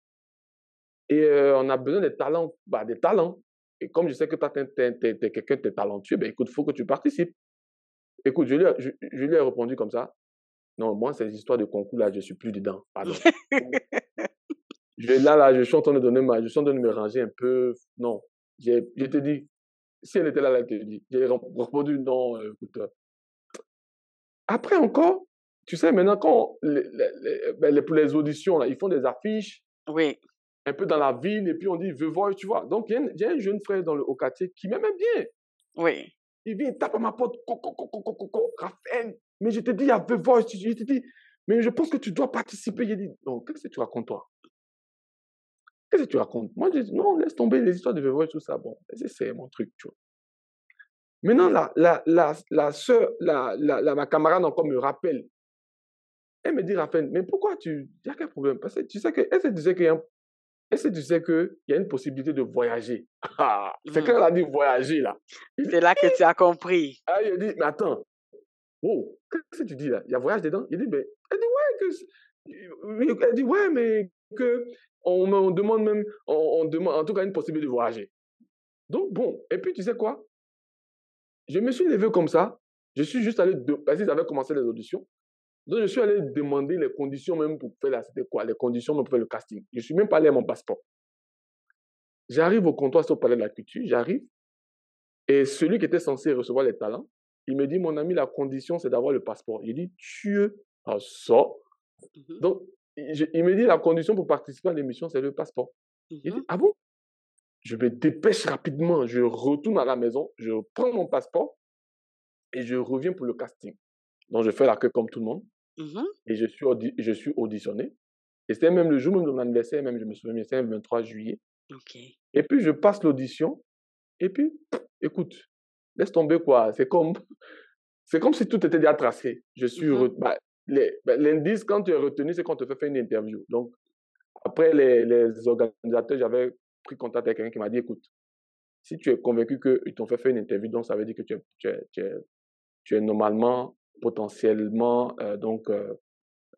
S2: Et euh, on a besoin des talents, bah, des talents. Et comme je sais que tu es, quelqu'un de talentueux, ben écoute, il faut que tu participes. Écoute, je lui, ai- je, je lui ai répondu comme ça. Non, moi, ces histoires de concours, là, je suis plus dedans. Pardon. je, là, là, je suis en train de donner ma, je suis en train de me ranger un peu. Non. J'ai- Je te dis, si elle était là, elle te dit. J'ai répondu non, euh, écoute. euh. Après encore, tu sais, maintenant, quand les, les- les- ben, les- pour les auditions, là, ils font des affiches
S1: Oui.
S2: un peu dans la ville et puis on dit, veux voir, tu vois. Donc, il y, a un- il jeune frère dans le, au quartier qui m'aimait bien.
S1: Oui.
S2: Il vient, il tape à ma porte, coco, coco, coco, coco, Raphaël, mais je te dis, il y a The Voice, je te dis, mais je pense que tu dois participer. J'ai dit, non, qu'est-ce que tu racontes, toi? Qu'est-ce que tu racontes? Moi, je dis, non, laisse tomber les histoires de Voice, tout ça. Bon, c'est- mon truc, tu vois. Maintenant, la, la, la, la soeur, la, la, ma camarade encore me rappelle. Elle me dit, Raphaël, mais pourquoi tu. Il y a quel problème? Parce que tu sais que. Que tu sais qu'il y a un- Est-ce que tu sais qu'il y a une possibilité de voyager Ah, C'est quand elle a dit voyager, là.
S1: C'est là que tu as compris.
S2: Ah, il dit, mais attends, oh, qu'est-ce que tu dis là? Il y a voyage dedans? Il dit, mais Elle dit, ouais, que... Elle dit, ouais, mais que on demande même, on, demande en tout cas une possibilité de voyager. Donc, bon, et puis tu sais quoi? Je me suis levé comme ça, je suis juste allé, de, parce qu'ils avaient commencé les auditions, donc je suis allé demander les conditions même pour faire la, c'était quoi? Les conditions pour faire le casting. Je suis même pas allé à mon passeport. J'arrive au comptoir au palais de la culture, j'arrive, et celui qui était censé recevoir les talents, il me dit, mon ami, la condition, c'est d'avoir le passeport. Il dit, tu as ça. Mmh Il me dit, la condition pour participer à l'émission, c'est le passeport. Il dit, mmh ah bon? Je me dépêche rapidement, je retourne à la maison, je prends mon passeport et je reviens pour le casting. Donc, je fais la queue comme tout le monde mmh et je suis, je suis auditionné. Et c'était même le jour même de mon anniversaire, même je me souviens, c'est le 23 juillet. Et puis, je passe l'audition et puis, écoute, laisse tomber quoi. C'est comme, c'est comme si tout était déjà tracé. Je suis, bah, ben, l'indice, quand tu es retenu, c'est quand on te fait faire une interview. Donc, après les, les organisateurs, j'avais pris contact avec quelqu'un qui m'a dit, écoute, si tu es convaincu qu'ils t'ont fait faire une interview, donc ça veut dire que tu es, tu es, tu es, tu es normalement, potentiellement, euh, donc, euh,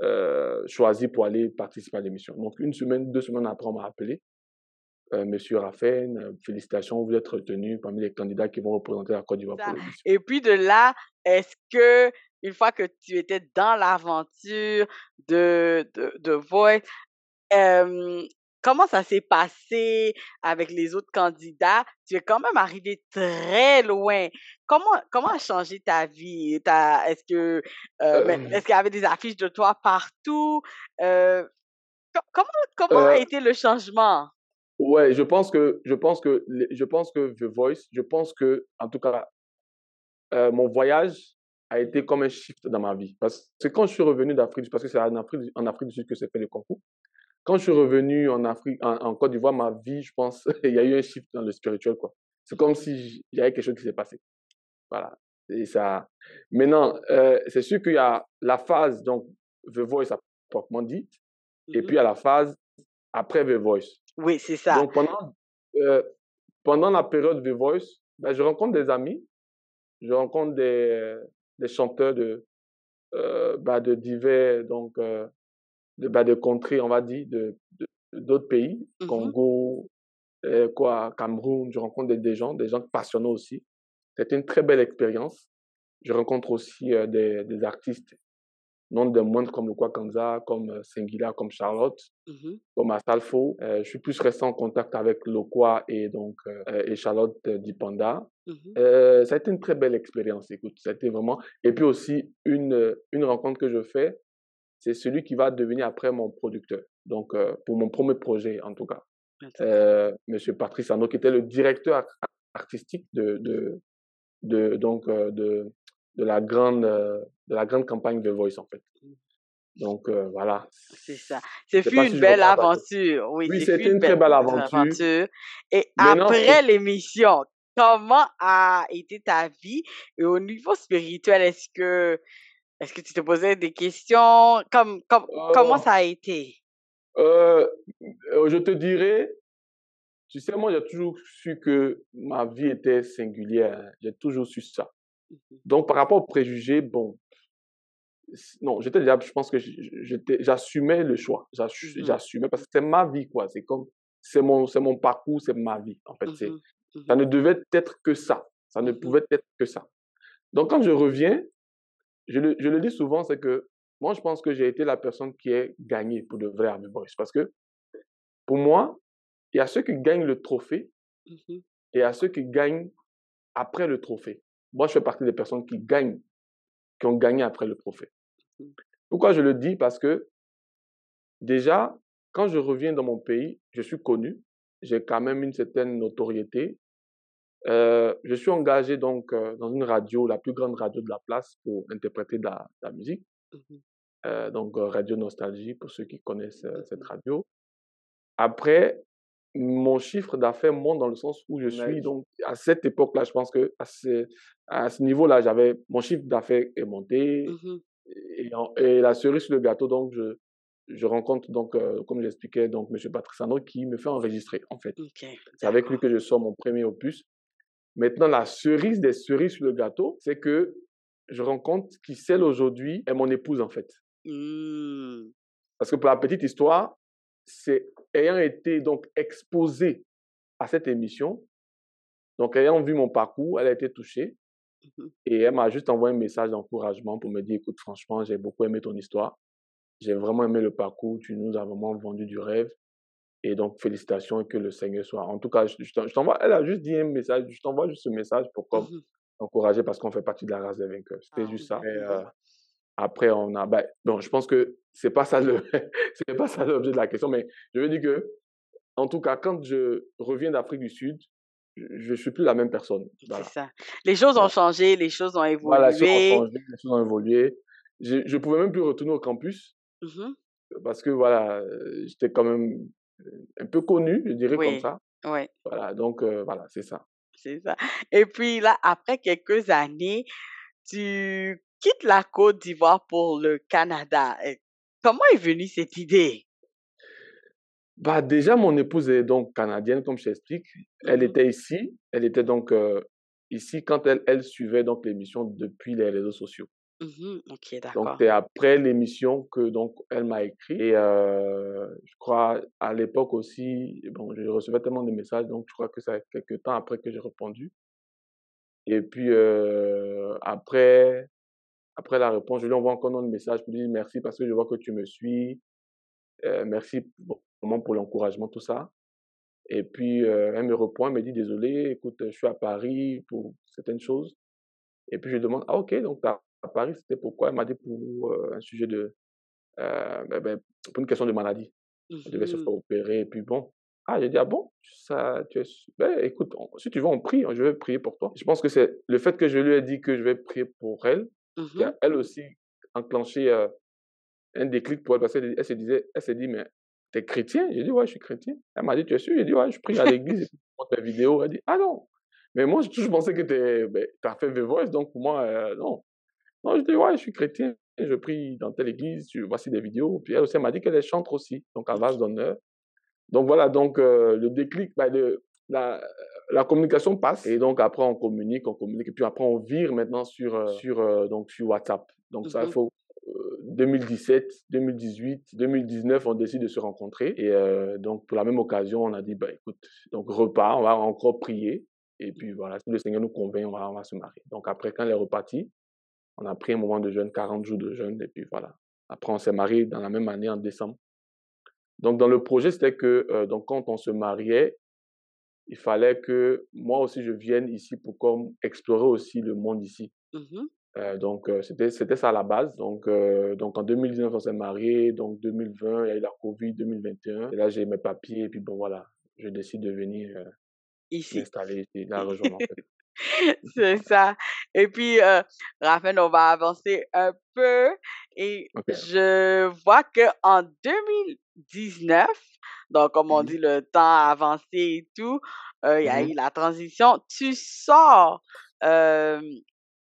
S2: euh, choisi pour aller participer à l'émission. Donc, une semaine, deux semaines après, on m'a appelé. Monsieur Raffen, félicitations, vous êtes retenu parmi les candidats qui vont représenter la Côte d'Ivoire.
S1: Et puis de là, est-ce que une fois que tu étais dans l'aventure de, de, de Voice, comment ça s'est passé avec les autres candidats? Tu es quand même arrivé très loin. Comment, comment a changé ta vie? Est-ce que ben, est-ce qu'il y avait des affiches de toi partout? comment comment a été le changement?
S2: Ouais, je pense que je pense que je pense que The Voice, je pense que en tout cas mon voyage a été comme un shift dans ma vie. Parce que quand je suis revenu d'Afrique, parce que c'est en Afrique, en Afrique du Sud que s'est fait le concours, quand je suis revenu en Afrique, en, Côte d'Ivoire, ma vie, je pense, il y a eu un shift dans le spirituel, quoi. C'est comme si il y avait quelque chose qui s'est passé. Voilà. Et ça. Maintenant, euh, c'est sûr qu'il y a la phase, donc, The Voice à proprement dit, et mmh puis il y a la phase après The Voice.
S1: Oui, c'est ça.
S2: Donc, pendant, euh, pendant la période The Voice, ben, je rencontre des amis, je rencontre des, des chanteurs de, euh, bah, de divers, donc, euh, de, bah, de contrées, on va dire, de, d'autres pays, mmh Congo, euh, quoi, Cameroun, je rencontre des, gens, des gens passionnés aussi. C'était une très belle expérience. Je rencontre aussi des, des artistes non de moindres comme le Kwakanza, comme Singila, comme Charlotte, mmh comme Asalfo. je suis plus resté en contact avec Lokwa et donc et Charlotte Dipanda. Mmh ça a été une très belle expérience, écoute. Ça a été vraiment. Et puis aussi une une rencontre que je fais, c'est celui qui va devenir après mon producteur. Donc pour mon premier projet en tout cas, Monsieur Patrice Arnaud, qui était le directeur artistique de de, de donc de de la grande, euh, de la grande campagne de Voice, en fait. Donc, euh, voilà.
S1: C'est ça. C'est une belle aventure. Oui,
S2: oui c'était une, très belle aventure.
S1: Et après l'émission, comment a été ta vie? Et au niveau spirituel, est-ce que, est-ce que tu te posais des questions? Comme, comme, comment oh. ça a été?
S2: Euh, je te dirais, tu sais, moi, j'ai toujours su que ma vie était singulière. J'ai toujours su ça. Mmh Donc, par rapport aux préjugés, bon, non, j'étais déjà, je pense que j'assumais le choix. Mmh j'assumais parce que c'est ma vie, quoi. C'est comme, c'est mon, c'est mon parcours, c'est ma vie. En fait, c'est, mmh ça ne devait être que ça. Ça ne pouvait être que ça. Donc, quand je reviens, je le, je le dis souvent, c'est que moi, je pense que j'ai été la personne qui est gagnée pour de vrai à Voice. Parce que, pour moi, il y a ceux qui gagnent le trophée et il y a ceux qui gagnent après le trophée. Moi, je fais partie des personnes qui gagnent, qui ont gagné après le prophète. Mmh. Pourquoi je le dis? Parce que déjà, quand je reviens dans mon pays, je suis connu, j'ai quand même une certaine notoriété. Euh, je suis engagé donc euh, dans une radio, la plus grande radio de la place, pour interpréter de la, musique. Mmh euh, donc Radio Nostalgie pour ceux qui connaissent cette radio. Après, mon chiffre d'affaires monte dans le sens où je suis. Donc, à cette époque-là, je pense que à ce, à ce niveau-là, j'avais mon chiffre d'affaires est monté. Mmh et, et, la cerise sur le gâteau, donc, je, je rencontre, donc, euh, comme j'expliquais, donc, M. Patriciano qui me fait enregistrer, en fait. C'est avec lui que je sors mon premier opus. Maintenant, la cerise des cerises sur le gâteau, c'est que je rencontre qui, celle aujourd'hui, est mon épouse, en fait.
S1: Mmh.
S2: Parce que pour la petite histoire, c'est ayant été donc exposé à cette émission, donc ayant vu mon parcours, elle a été touchée
S1: Mmh
S2: et elle m'a juste envoyé un message d'encouragement pour me dire, écoute, franchement, j'ai beaucoup aimé ton histoire. J'ai vraiment aimé le parcours. Tu nous as vraiment vendu du rêve. Et donc, félicitations et que le Seigneur soit. En tout cas, je, je t'en- je t'envoie, elle a juste dit un message. Je t'envoie juste ce message pour comme
S1: Mmh
S2: encourager parce qu'on fait partie de la race des vainqueurs. C'était
S1: Ah
S2: juste ça. Et, euh. Après, on a. Ben, bon, je pense que c'est pas ça le, c'est pas ça l'objet de la question, mais je veux dire que, en tout cas, quand je reviens d'Afrique du Sud, je, je suis plus la même personne.
S1: C'est ça. Les choses ont changé, les choses ont
S2: Voilà, les choses ont
S1: évolué.
S2: changé, les choses ont évolué. Je, je pouvais même plus retourner au campus
S1: Mmh
S2: parce que voilà, euh, j'étais quand même euh, un peu connu, je dirais comme
S1: Oui,
S2: ça.
S1: oui,
S2: Voilà, donc euh, voilà, c'est ça.
S1: c'est ça. Et puis là, après quelques années, tu quittes la Côte d'Ivoire pour le Canada. Et comment est venue cette idée?
S2: Bah déjà, mon épouse est donc canadienne, comme je t'explique. Elle
S1: Mmh
S2: était ici, elle était donc euh, ici quand elle, elle suivait donc l'émission depuis les réseaux sociaux.
S1: Mmh OK,
S2: Donc c'est après l'émission que donc elle m'a écrit et euh, je crois à l'époque aussi, bon, je recevais tellement de messages, donc je crois que ça quelques temps après que j'ai répondu. Et puis euh, après, après la réponse, je lui envoie encore un message pour lui dire merci parce que je vois que tu me suis, euh, merci vraiment pour l'encouragement, tout ça. Et puis euh, elle me répond, elle me dit désolé, écoute, je suis à Paris pour certaines choses. Et puis je lui demande, ah ok, donc à à Paris, c'était pourquoi? Elle m'a dit pour euh, un sujet de, ben, ben, pour une question de maladie. Elle devait se
S1: Mmh
S2: faire opérer, et puis bon. Ah, j'ai dit, ah bon, ça, tu es, ben, écoute, on- si tu veux, on prie, je vais prier pour toi. Je pense que c'est le fait que je lui ai dit que je vais prier pour elle, qui
S1: Mmh
S2: a elle aussi enclenché euh, un déclic pour elle, parce qu'elle elle se disait, elle s'est dit, mais t'es chrétien? J'ai dit, ouais, je suis chrétien. Elle m'a dit, tu es sûr? J'ai dit, ouais, je prie à l'église, je montre tes vidéos. Elle dit, ah non. Mais moi, je, je pensais que tu ben, as fait The Voice, donc pour moi, euh, non. Non, je dis, ouais, je suis chrétien, je prie dans telle église, tu- voici des vidéos. Puis elle aussi, elle m'a dit qu'elle est chantre aussi, donc à vase d'honneur. Donc voilà, donc euh, le déclic, ben, le- la, la communication passe et donc après on communique, on communique et puis après on vire maintenant sur, euh, sur, euh, donc sur WhatsApp. Donc ça, il faut euh, 2017, 2018, 2019, on décide de se rencontrer et euh, donc pour la même occasion, on a dit, bah écoute, donc repas, on va encore prier et puis voilà, si le Seigneur nous convainc, on va, on va se marier. Donc après, quand elle est repartie, on a pris un moment de jeûne, 40 jours de jeûne, et puis voilà. Après, on s'est marié dans la même année, en décembre. Donc, dans le projet, c'était que euh, donc, quand on se mariait, il fallait que moi aussi, je vienne ici pour comme explorer aussi le monde ici.
S1: Mmh
S2: Euh, donc, euh, c'était, c'était ça à la base. Donc, euh, donc, en 2019, on s'est marié. Donc, 2020, il y a eu la Covid, 2021. Et là, j'ai mes papiers. Et puis, bon, voilà, je décide de venir
S1: Ici.
S2: m'installer ici, la en fait.
S1: C'est ça. Et puis, euh, Raphaël, on va avancer un peu. Et je vois que en 2019, donc comme on dit, le temps a avancé et tout, euh, il y a eu la transition. Tu sors euh,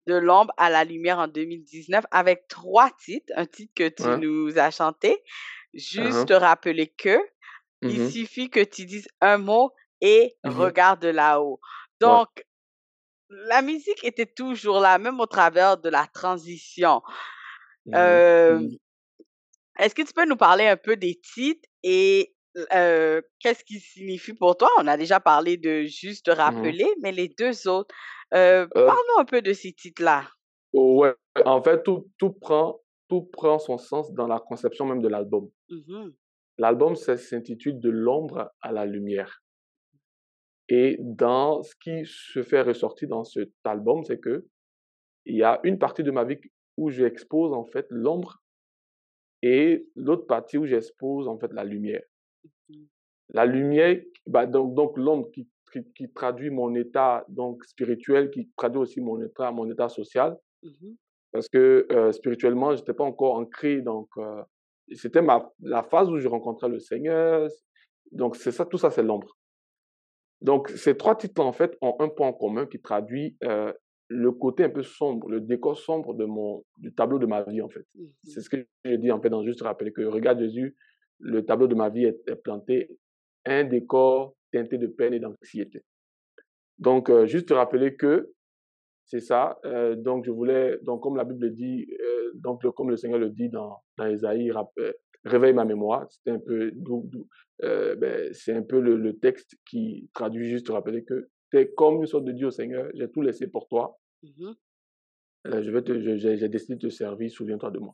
S1: de l'ombre à la lumière en 2019 avec trois titres. Un titre que tu
S2: Ouais.
S1: nous as chanté. Juste
S2: Uh-huh.
S1: te rappeler que il
S2: Mhm.
S1: suffit que tu dises un mot et
S2: Mhm.
S1: regarde de là-haut.
S2: Ouais.
S1: Donc, la musique était toujours là, même au travers de la transition.
S2: Mhm.
S1: Euh. Est-ce que tu peux nous parler un peu des titres et euh, qu'est-ce qu'ils signifient pour toi? On a déjà parlé de juste te
S2: Mhm.
S1: rappeler, mais les deux autres, euh,
S2: Euh,
S1: parle-nous un peu de ces titres-là.
S2: Ouais, en fait, tout, tout prend, tout prend son sens dans la conception même de l'album.
S1: Mhm,
S2: L'album s'intitule De l'ombre à la lumière. Et dans ce qui se fait ressortir dans cet album, c'est que il y a une partie de ma vie où j'expose en fait l'ombre et l'autre partie où j'expose en fait la lumière. La lumière, bah, donc, donc l'ombre qui, qui, qui traduit mon état donc spirituel, qui traduit aussi mon état, mon état social.
S1: mhm,
S2: parce que euh, spirituellement, j'étais pas encore ancré. Donc, euh, c'était la phase où je rencontrais le Seigneur. Donc, c'est ça, tout ça, c'est l'ombre. Donc, ces trois titres, en fait, ont un point en commun qui traduit euh, le côté un peu sombre, le décor sombre de mon, du tableau de ma vie, en fait.
S1: mhm,
S2: C'est ce que j'ai dit, en fait, dans Juste rappeler que, regarde Jésus, le tableau de ma vie est, est planté, un décor teinté de peine et d'anxiété. Donc, euh, juste te rappeler que c'est ça. Euh, donc, je voulais, donc, comme la Bible dit, euh, donc, le, comme le Seigneur le dit dans, dans Isaïe, euh, réveille ma mémoire. C'est un peu, ben, c'est un peu le, texte qui traduit juste rappeler que es comme une sorte de Dieu au Seigneur. J'ai tout laissé pour toi. Mmh je vais te, j'ai décidé de te servir. Souviens-toi de moi.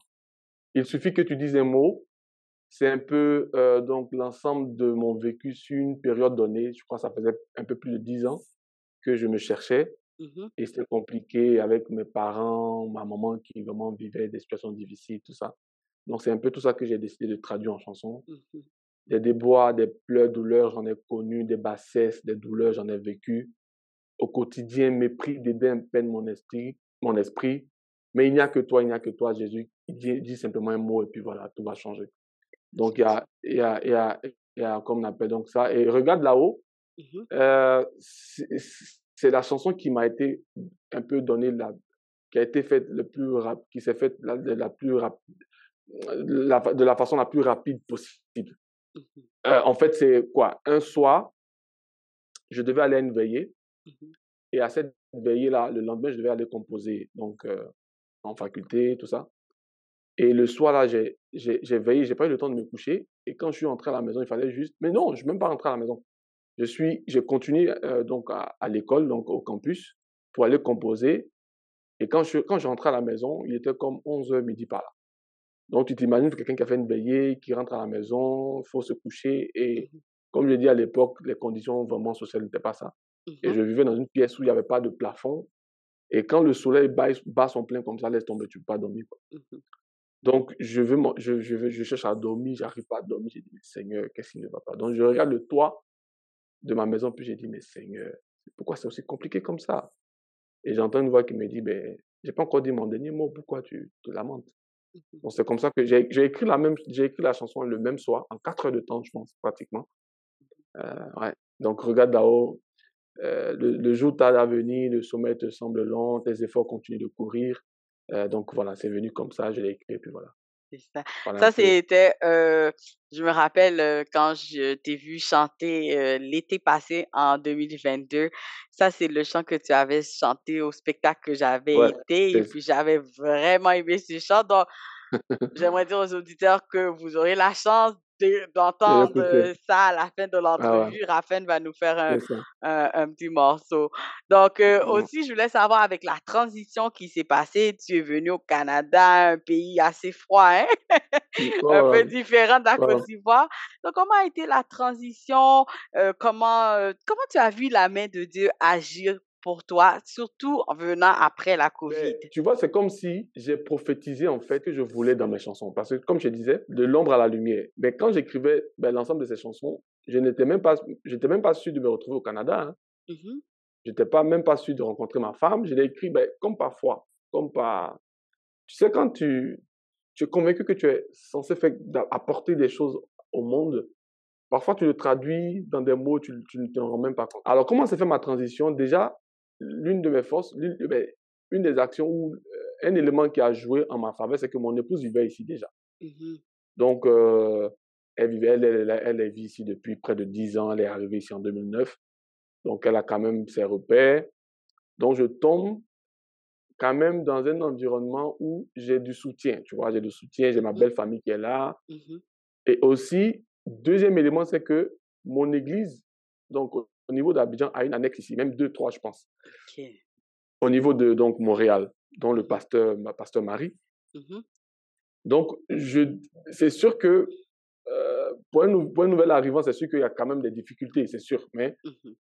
S2: Il suffit que tu dises un mot. C'est un peu donc l'ensemble de mon vécu sur une période donnée. Je crois que ça faisait un peu plus de dix ans que je me cherchais Mmh et c'était compliqué avec mes parents, ma maman qui vraiment vivait des situations difficiles, tout ça. Donc c'est un peu tout ça que j'ai décidé de traduire en chanson. Mmh des déboires, des pleurs, douleurs, j'en ai connu, des bassesses, des douleurs, j'en ai vécu. Au quotidien, mépris, dédain, peine mon esprit, mon esprit. Mais il n'y a que toi, il n'y a que toi, Jésus. Il dit, simplement un mot et puis voilà, tout va changer. Donc il y a, y a, y a, y a comme on appelle donc ça. Et regarde là-haut, mmh euh, c'est la chanson qui m'a été un peu donnée, la, qui a été faite le plus rap, qui s'est faite la, de la plus la, de la façon la plus rapide possible. Mmh euh, en fait, c'est quoi? Un soir, je devais aller à une veillée, mmh et à cette veillée-là, le lendemain, je devais aller composer, donc euh, en faculté, tout ça. Et le soir, là, j'ai, j'ai, veillé, j'ai pas eu le temps de me coucher. Et quand je suis rentré à la maison, il fallait juste. Mais non, je suis même pas rentré à la maison je suis, j'ai continué euh, donc à, à l'école, donc au campus, pour aller composer. Et quand je, quand je rentrais à la maison, il était comme 11h midi par là. Donc tu t'imagines quelqu'un qui a fait une veillée, qui rentre à la maison, il faut se coucher. Et mmh comme je dis à l'époque, les conditions vraiment sociales n'étaient pas ça. Et mmh je vivais dans une pièce où il n'y avait pas de plafond. Et quand le soleil bat, bat son plein comme ça, laisse tomber, tu ne peux pas dormir. Mmh donc, je, veux, je, je, je cherche à dormir, j'arrive pas à dormir. J'ai dit, Seigneur, qu'est-ce qui ne va pas? Donc, je regarde le toit de ma maison, puis j'ai dit, mais Seigneur, pourquoi c'est aussi compliqué comme ça? Et j'entends une voix qui me dit, ben, j'ai pas encore dit mon dernier mot, pourquoi tu te lamentes? Donc c'est comme ça que j'ai écrit la même, j'ai écrit la chanson le même soir, en quatre heures de temps, je pense, pratiquement. Euh, ouais. Donc regarde là-haut, euh, le, jour tard à venir, le sommet te semble long, tes efforts continuent de courir. Euh, donc voilà, c'est venu comme ça, je l'ai écrit, puis voilà.
S1: ça. ça, c'était, euh, je me rappelle euh, quand je t'ai vu chanter euh, l'été passé en 2022. Ça, c'est le chant que tu avais chanté au spectacle que j'avais été et puis j'avais vraiment aimé ce chant. Donc, j'aimerais dire aux auditeurs que vous aurez la chance d'entendre ça à la fin de ah l'entrevue. Raphaël va nous faire un, un, petit morceau. Donc, euh, aussi, je voulais savoir avec la transition qui s'est passée, tu es venu au Canada, un pays assez froid, hein? un peu différent de la Côte d'Ivoire. Donc, comment a été la transition? Euh, comment, euh, comment tu as vu la main de Dieu agir pour toi, surtout en venant après la COVID?
S2: tu vois, c'est comme si j'ai prophétisé en fait que je voulais dans mes chansons. Parce que, comme je disais, de l'ombre à la lumière. Mais quand j'écrivais ben, l'ensemble de ces chansons, je n'étais même pas, j'étais même pas sûr de me retrouver au Canada. Hein. Mmh je n'étais pas même pas sûr de rencontrer ma femme. Je l'ai écrit ben, comme parfois, comme par. Tu sais, quand tu, tu es convaincu que tu es censé faire, apporter des choses au monde, parfois tu le traduis dans des mots, tu, tu ne te rends même pas compte. Alors, comment s'est fait ma transition? Déjà, l'une de mes forces, ben, une des actions ou euh, un élément qui a joué en ma faveur, c'est que mon épouse vivait ici déjà. Mmh Donc, euh, elle vivait, elle, elle, elle, est ici depuis près de 10 ans, elle est arrivée ici en 2009. Donc, elle a quand même ses repères. Donc, je tombe quand même dans un environnement où j'ai du soutien. Tu vois, j'ai du soutien, j'ai ma mmh. belle famille qui est là. Mmh Et aussi, deuxième élément, c'est que mon église, donc au niveau d'Abidjan, a une annexe ici, même deux, trois, je pense. Au niveau de donc Montréal, dont le pasteur, ma pasteur Marie. Mmh donc, c'est sûr que euh, pour, un, pour, un, nouvel arrivant, c'est sûr qu'il y a quand même des difficultés, c'est sûr. Mais mmh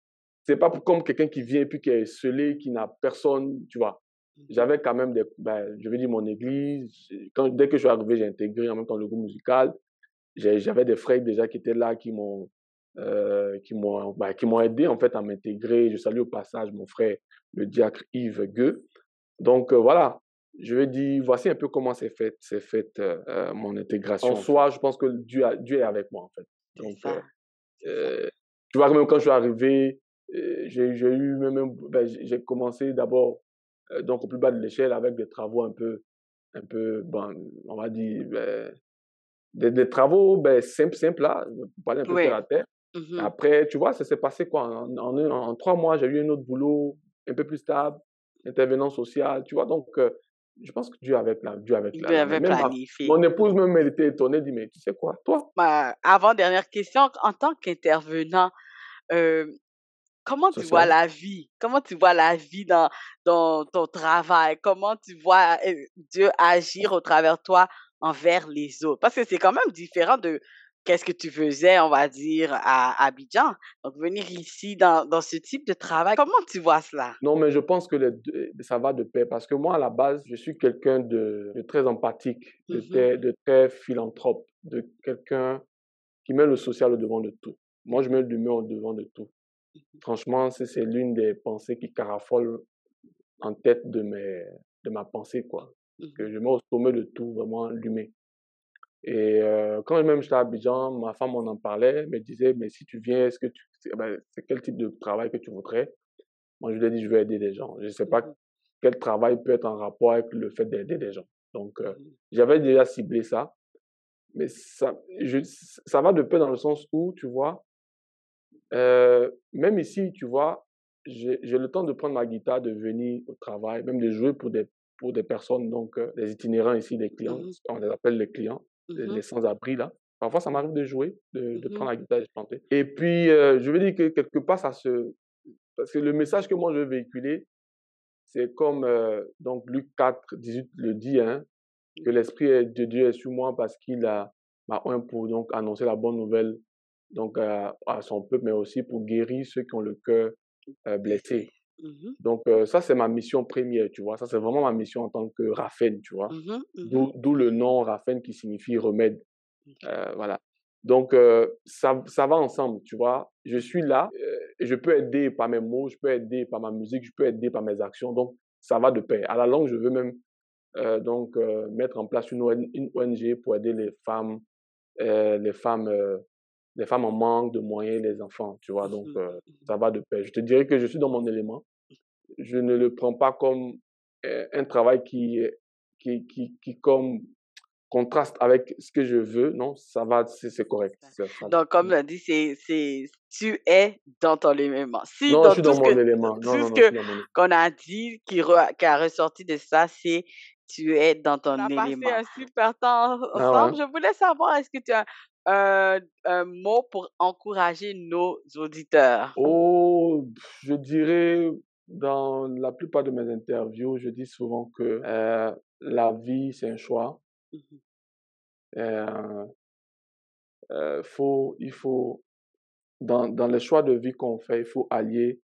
S2: c'est pas comme quelqu'un qui vient et puis qui est scellé, qui n'a personne, tu vois. Mmh J'avais quand même des, ben, je veux dire, mon église. Quand, dès que je suis arrivé, j'ai intégré en même temps le groupe musical. J'avais des frères déjà qui étaient là, qui m'ont euh, qui m'ont bah, qui m'ont aidé en fait à m'intégrer. Je salue au passage mon frère, le diacre Yves Gueux. Donc euh, voilà, je vais dire, voici un peu comment c'est fait, c'est fait euh, mon intégration. En soi, je pense que Dieu, Dieu est avec moi en fait. Donc, tu vois, même quand je suis arrivé, j'ai eu même, ben, j'ai commencé d'abord donc au plus bas de l'échelle avec des travaux un peu, un peu, bon, on va dire, ben, des, travaux ben, simples, simples là, pour parler un peu de la terre. Mmh Après, tu vois, ça s'est passé quoi? En, en, trois mois, j'ai eu un autre boulot un peu plus stable. intervenant social, tu vois? Donc, euh, je pense que Dieu avait, plan- Dieu avait
S1: Dieu
S2: planifié.
S1: avait
S2: ma-
S1: planifié.
S2: mon épouse, même, elle était étonnée, elle dit, mais tu sais quoi, toi,
S1: Ma avant-dernière question, en tant qu'intervenant, euh, comment tu vois la vie? Comment tu vois la vie dans, dans ton travail? Comment tu vois euh, Dieu agir au travers de toi envers les autres? Parce que c'est quand même différent de qu'est-ce que tu faisais, on va dire, à Abidjan. Donc, venir ici dans, dans ce type de travail, comment tu vois cela?
S2: Non, mais je pense que les deux- ça va de pair parce que moi, à la base, je suis quelqu'un de, de très empathique, de,
S1: Mhm.
S2: très, de très philanthrope, de quelqu'un qui met le social au devant de tout. Moi, je mets l'humain au devant de tout. Franchement, c'est l'une des pensées qui carafolent en tête de, mes, de ma pensée, quoi. Que
S1: Mhm.
S2: je mets au sommet de tout, vraiment, l'humain. Et euh, quand même j'étais à Abidjan, ma femme on en parlait, me disait, mais si tu viens, est-ce que tu, ben, c'est quel type de travail que tu voudrais? Moi, je lui ai dit, je veux aider des gens. Je ne sais pas
S1: Mhm.
S2: quel travail peut être en rapport avec le fait d'aider des gens. Donc, euh,
S1: Mhm.
S2: j'avais déjà ciblé ça. Mais ça, je, ça va de pair dans le sens où, tu vois, euh, même ici, tu vois, j'ai le temps de prendre ma guitare, de venir au travail, même de jouer pour des, pour des personnes, donc euh, des itinérants ici, des clients,
S1: Mhm.
S2: on les appelle les clients, les, les sans-abri là. Parfois, ça m'arrive de jouer, de, de
S1: Mhm.
S2: prendre la guitare et de chanter. Et puis, euh, je veux dire que quelque part, ça se... Parce que le message que moi, je veux véhiculer, c'est comme, euh, donc, Luc 4, 18 le dit, hein, que l'Esprit de Dieu est sur moi parce qu'il a m'a oint pour donc annoncer la bonne nouvelle donc à, à son peuple, mais aussi pour guérir ceux qui ont le cœur euh, blessé.
S1: Mhm.
S2: Donc euh, ça, c'est ma mission première, tu vois. Ça, c'est vraiment ma mission en tant que Raphaël, tu vois.
S1: Mhm. Mhm.
S2: D'où le nom Raphaël qui signifie remède. Euh, voilà. Donc, euh, ça, ça va ensemble, tu vois. Je suis là, je peux aider par mes mots, je peux aider par ma musique, je peux aider par mes actions. Donc, ça va de pair. À la longue, je veux même donc mettre en place une, ON une ONG pour aider les femmes, les femmes, les femmes en manque de moyens, les enfants, tu vois. Donc,
S1: Mhm.
S2: euh, ça va de pair. Je te dirais que je suis dans mon élément. Je ne le prends pas comme euh, un travail qui, qui, qui, qui comme contraste avec ce que je veux. Non, ça va, c'est c'est correct.
S1: Donc, comme on dit, c'est, c'est, tu es dans ton élément. Si
S2: Non,
S1: dans
S2: je suis
S1: tout
S2: dans mon
S1: que,
S2: élément.
S1: tout
S2: Non,
S1: ce qu'on a dit, qui, re- qui a ressorti de ça, c'est tu es dans ton
S3: On a passé
S1: élément.
S3: un super temps
S2: Ah
S3: ensemble.
S2: ouais.
S3: Je voulais savoir, est-ce que tu as un, un mot pour encourager nos auditeurs?
S2: Oh, je dirais, dans la plupart de mes interviews, je dis souvent que euh, la vie, c'est un choix.
S1: Mhm.
S2: Euh, euh, faut, il faut, dans, dans les choix de vie qu'on fait, il faut allier,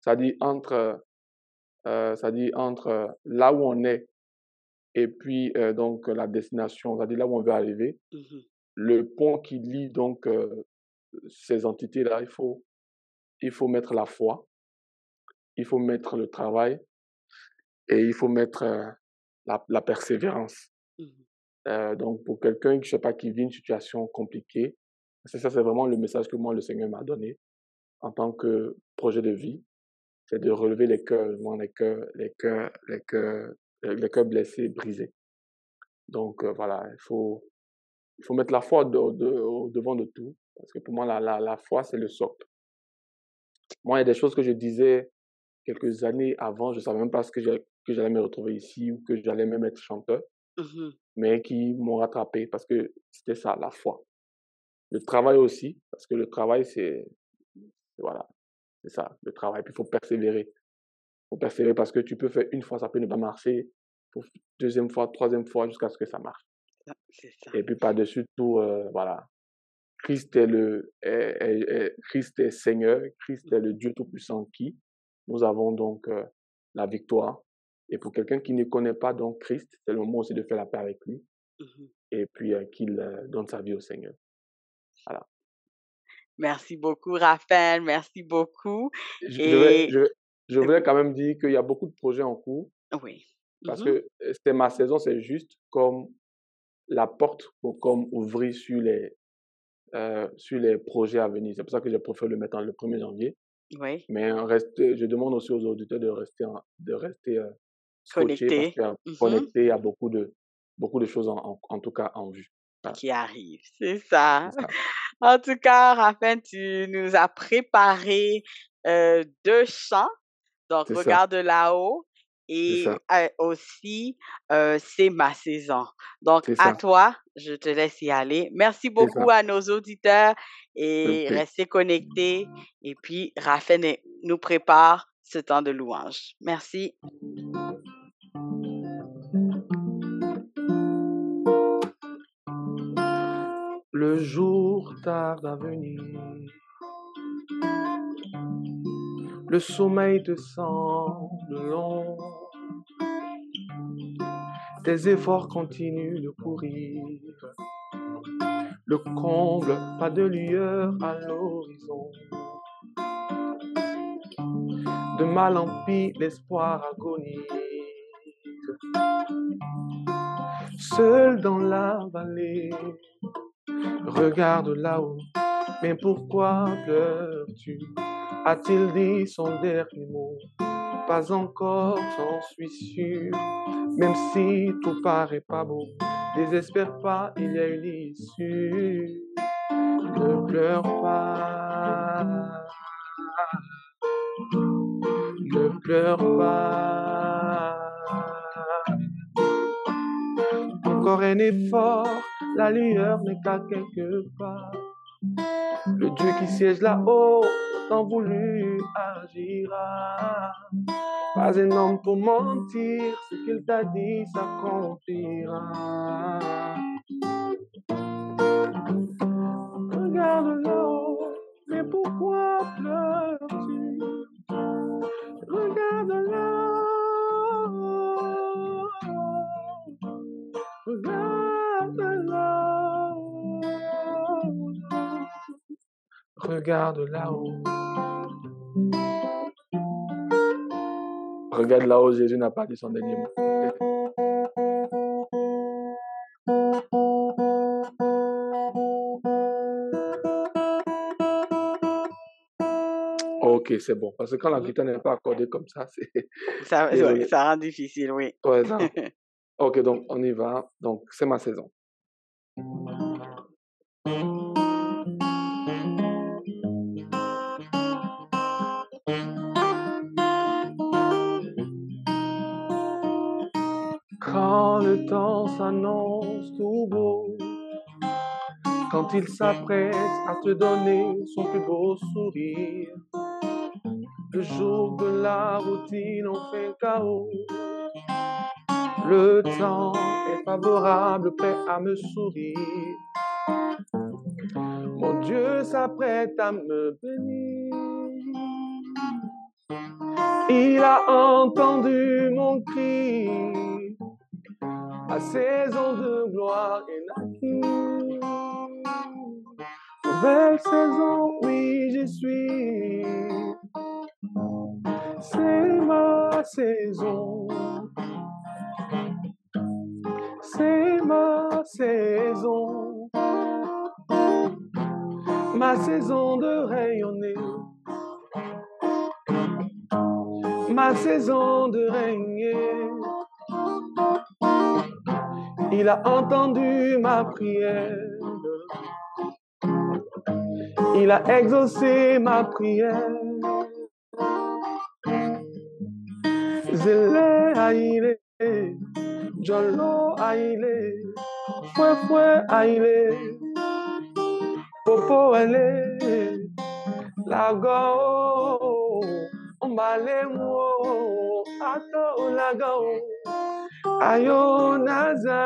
S2: c'est-à-dire entre, c'est-à-dire entre là où on est et puis donc la destination, c'est-à-dire là où on veut arriver,
S1: Mhm.
S2: Le pont qui lie donc euh, ces entités-là, il faut, il faut mettre la foi, il faut mettre le travail et il faut mettre euh, la, la persévérance.
S1: Mhm.
S2: Euh, donc, pour quelqu'un, je sais pas, qui vit une situation compliquée, c'est ça, c'est vraiment le message que moi, le Seigneur m'a donné en tant que projet de vie. C'est de relever les cœurs, les cœurs, les cœurs, les cœurs, les cœurs blessés, brisés. Donc, euh, voilà, il faut, il faut mettre la foi de- de- au devant de tout. Parce que pour moi, la, la, la foi, c'est le socle. Moi, il y a des choses que je disais quelques années avant, je savais même pas ce que j'allais que j'allais me retrouver ici ou que j'allais même être chanteur
S1: Mhm.
S2: mais qui m'ont rattrapé parce que c'était ça, la foi. Le travail aussi, parce que le travail, c'est, voilà, c'est ça, le travail. Puis il faut persévérer. Il faut persévérer parce que tu peux faire une fois, ça peut ne pas marcher. Faut deuxième fois, troisième fois, jusqu'à ce que ça marche.
S1: Ça, ça.
S2: Et puis par-dessus tout, euh, voilà, Christ est le, est- est- est- Christ est Seigneur, Christ est le Dieu Tout-Puissant qui, nous avons donc euh, la victoire. Et pour quelqu'un qui ne connaît pas donc Christ, c'est le moment aussi de faire la paix avec lui
S1: Mhm.
S2: et puis euh, qu'il donne sa vie au Seigneur.
S1: Merci beaucoup, Raphaël. Merci beaucoup.
S2: Je, je vais,
S1: Et
S2: je, je voulais quand même dire qu'il y a beaucoup de projets en cours
S1: oui.
S2: parce
S1: Mhm.
S2: que c'est ma saison, c'est juste comme la porte pour comme ouvrir sur les, euh, sur les projets à venir. C'est pour ça que je préfère le mettre en le 1er janvier.
S1: Oui.
S2: Mais on reste, je demande aussi aux auditeurs de rester, en- de rester euh, scotchés parce
S1: Connecté.
S2: qu'il y a
S1: Mhm.
S2: connecté, il y a beaucoup de, beaucoup de choses en, en, en tout cas en vue. Voilà,
S1: Qui arrive. C'est ça. En tout cas, Raphaël, tu nous as préparé euh, deux chants. Donc, regarde là-haut
S3: Et aussi, c'est ma saison. Donc, à toi, je te laisse y aller. Merci beaucoup à nos auditeurs et restez connectés. Et puis, Raphaël nous prépare ce temps de louange. Merci.
S2: Le jour tarde à venir. Le sommeil te semble long. Tes efforts continuent de courir. Le comble, pas de lueur à l'horizon. De mal en pis, l'espoir agonise. Seul dans la vallée, regarde là-haut, mais pourquoi pleures-tu? A-t-il dit son dernier mot? Pas encore, j'en suis sûr. Même si tout paraît pas beau, désespère pas, il y a une issue. Ne pleure pas. Ne pleure pas. Encore un effort, la lueur n'est qu'à quelque part. Le Dieu qui siège là-haut tant voulu agira. Pas un homme pour mentir, ce qu'il t'a dit s'accomplira. Regarde l'eau, mais pourquoi pleures-tu? Regarde l'eau, regarde l'eau, regarde là-haut. Regarde là où Jésus n'a pas dit son dernier mot. Ok, c'est bon. Parce que quand la guitare n'est pas accordée comme ça, c'est.
S3: Ça, ça rend difficile, oui.
S2: Ouais, ça. ok, donc on y va. Donc, c'est ma saison. Il s'apprête à te donner son plus beau sourire, le jour de la routine en fait chaos. Le temps est favorable, prêt à me sourire. Mon Dieu s'apprête à me bénir. Il a entendu mon cri ma saison de gloire est naquie. Nouvelle saison, oui, j'y suis. C'est ma saison. C'est ma saison. Ma saison de rayonner. Ma saison de régner. Il a entendu ma prière. Il a exaucé ma prière. Zélé aïlé, Jolo aïlé, Foué foué aïlé, Popo aïlé, Lago, Ombale mo, Ato lago. Ayonaza.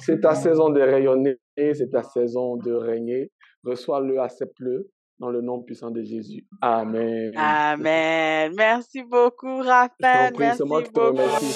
S2: C'est ta saison de rayonner, c'est ta saison de régner. Reçois-le, accepte-le dans le nom puissant de Jésus. Amen.
S3: Amen. Merci beaucoup, Raphaël.
S2: Te remercie.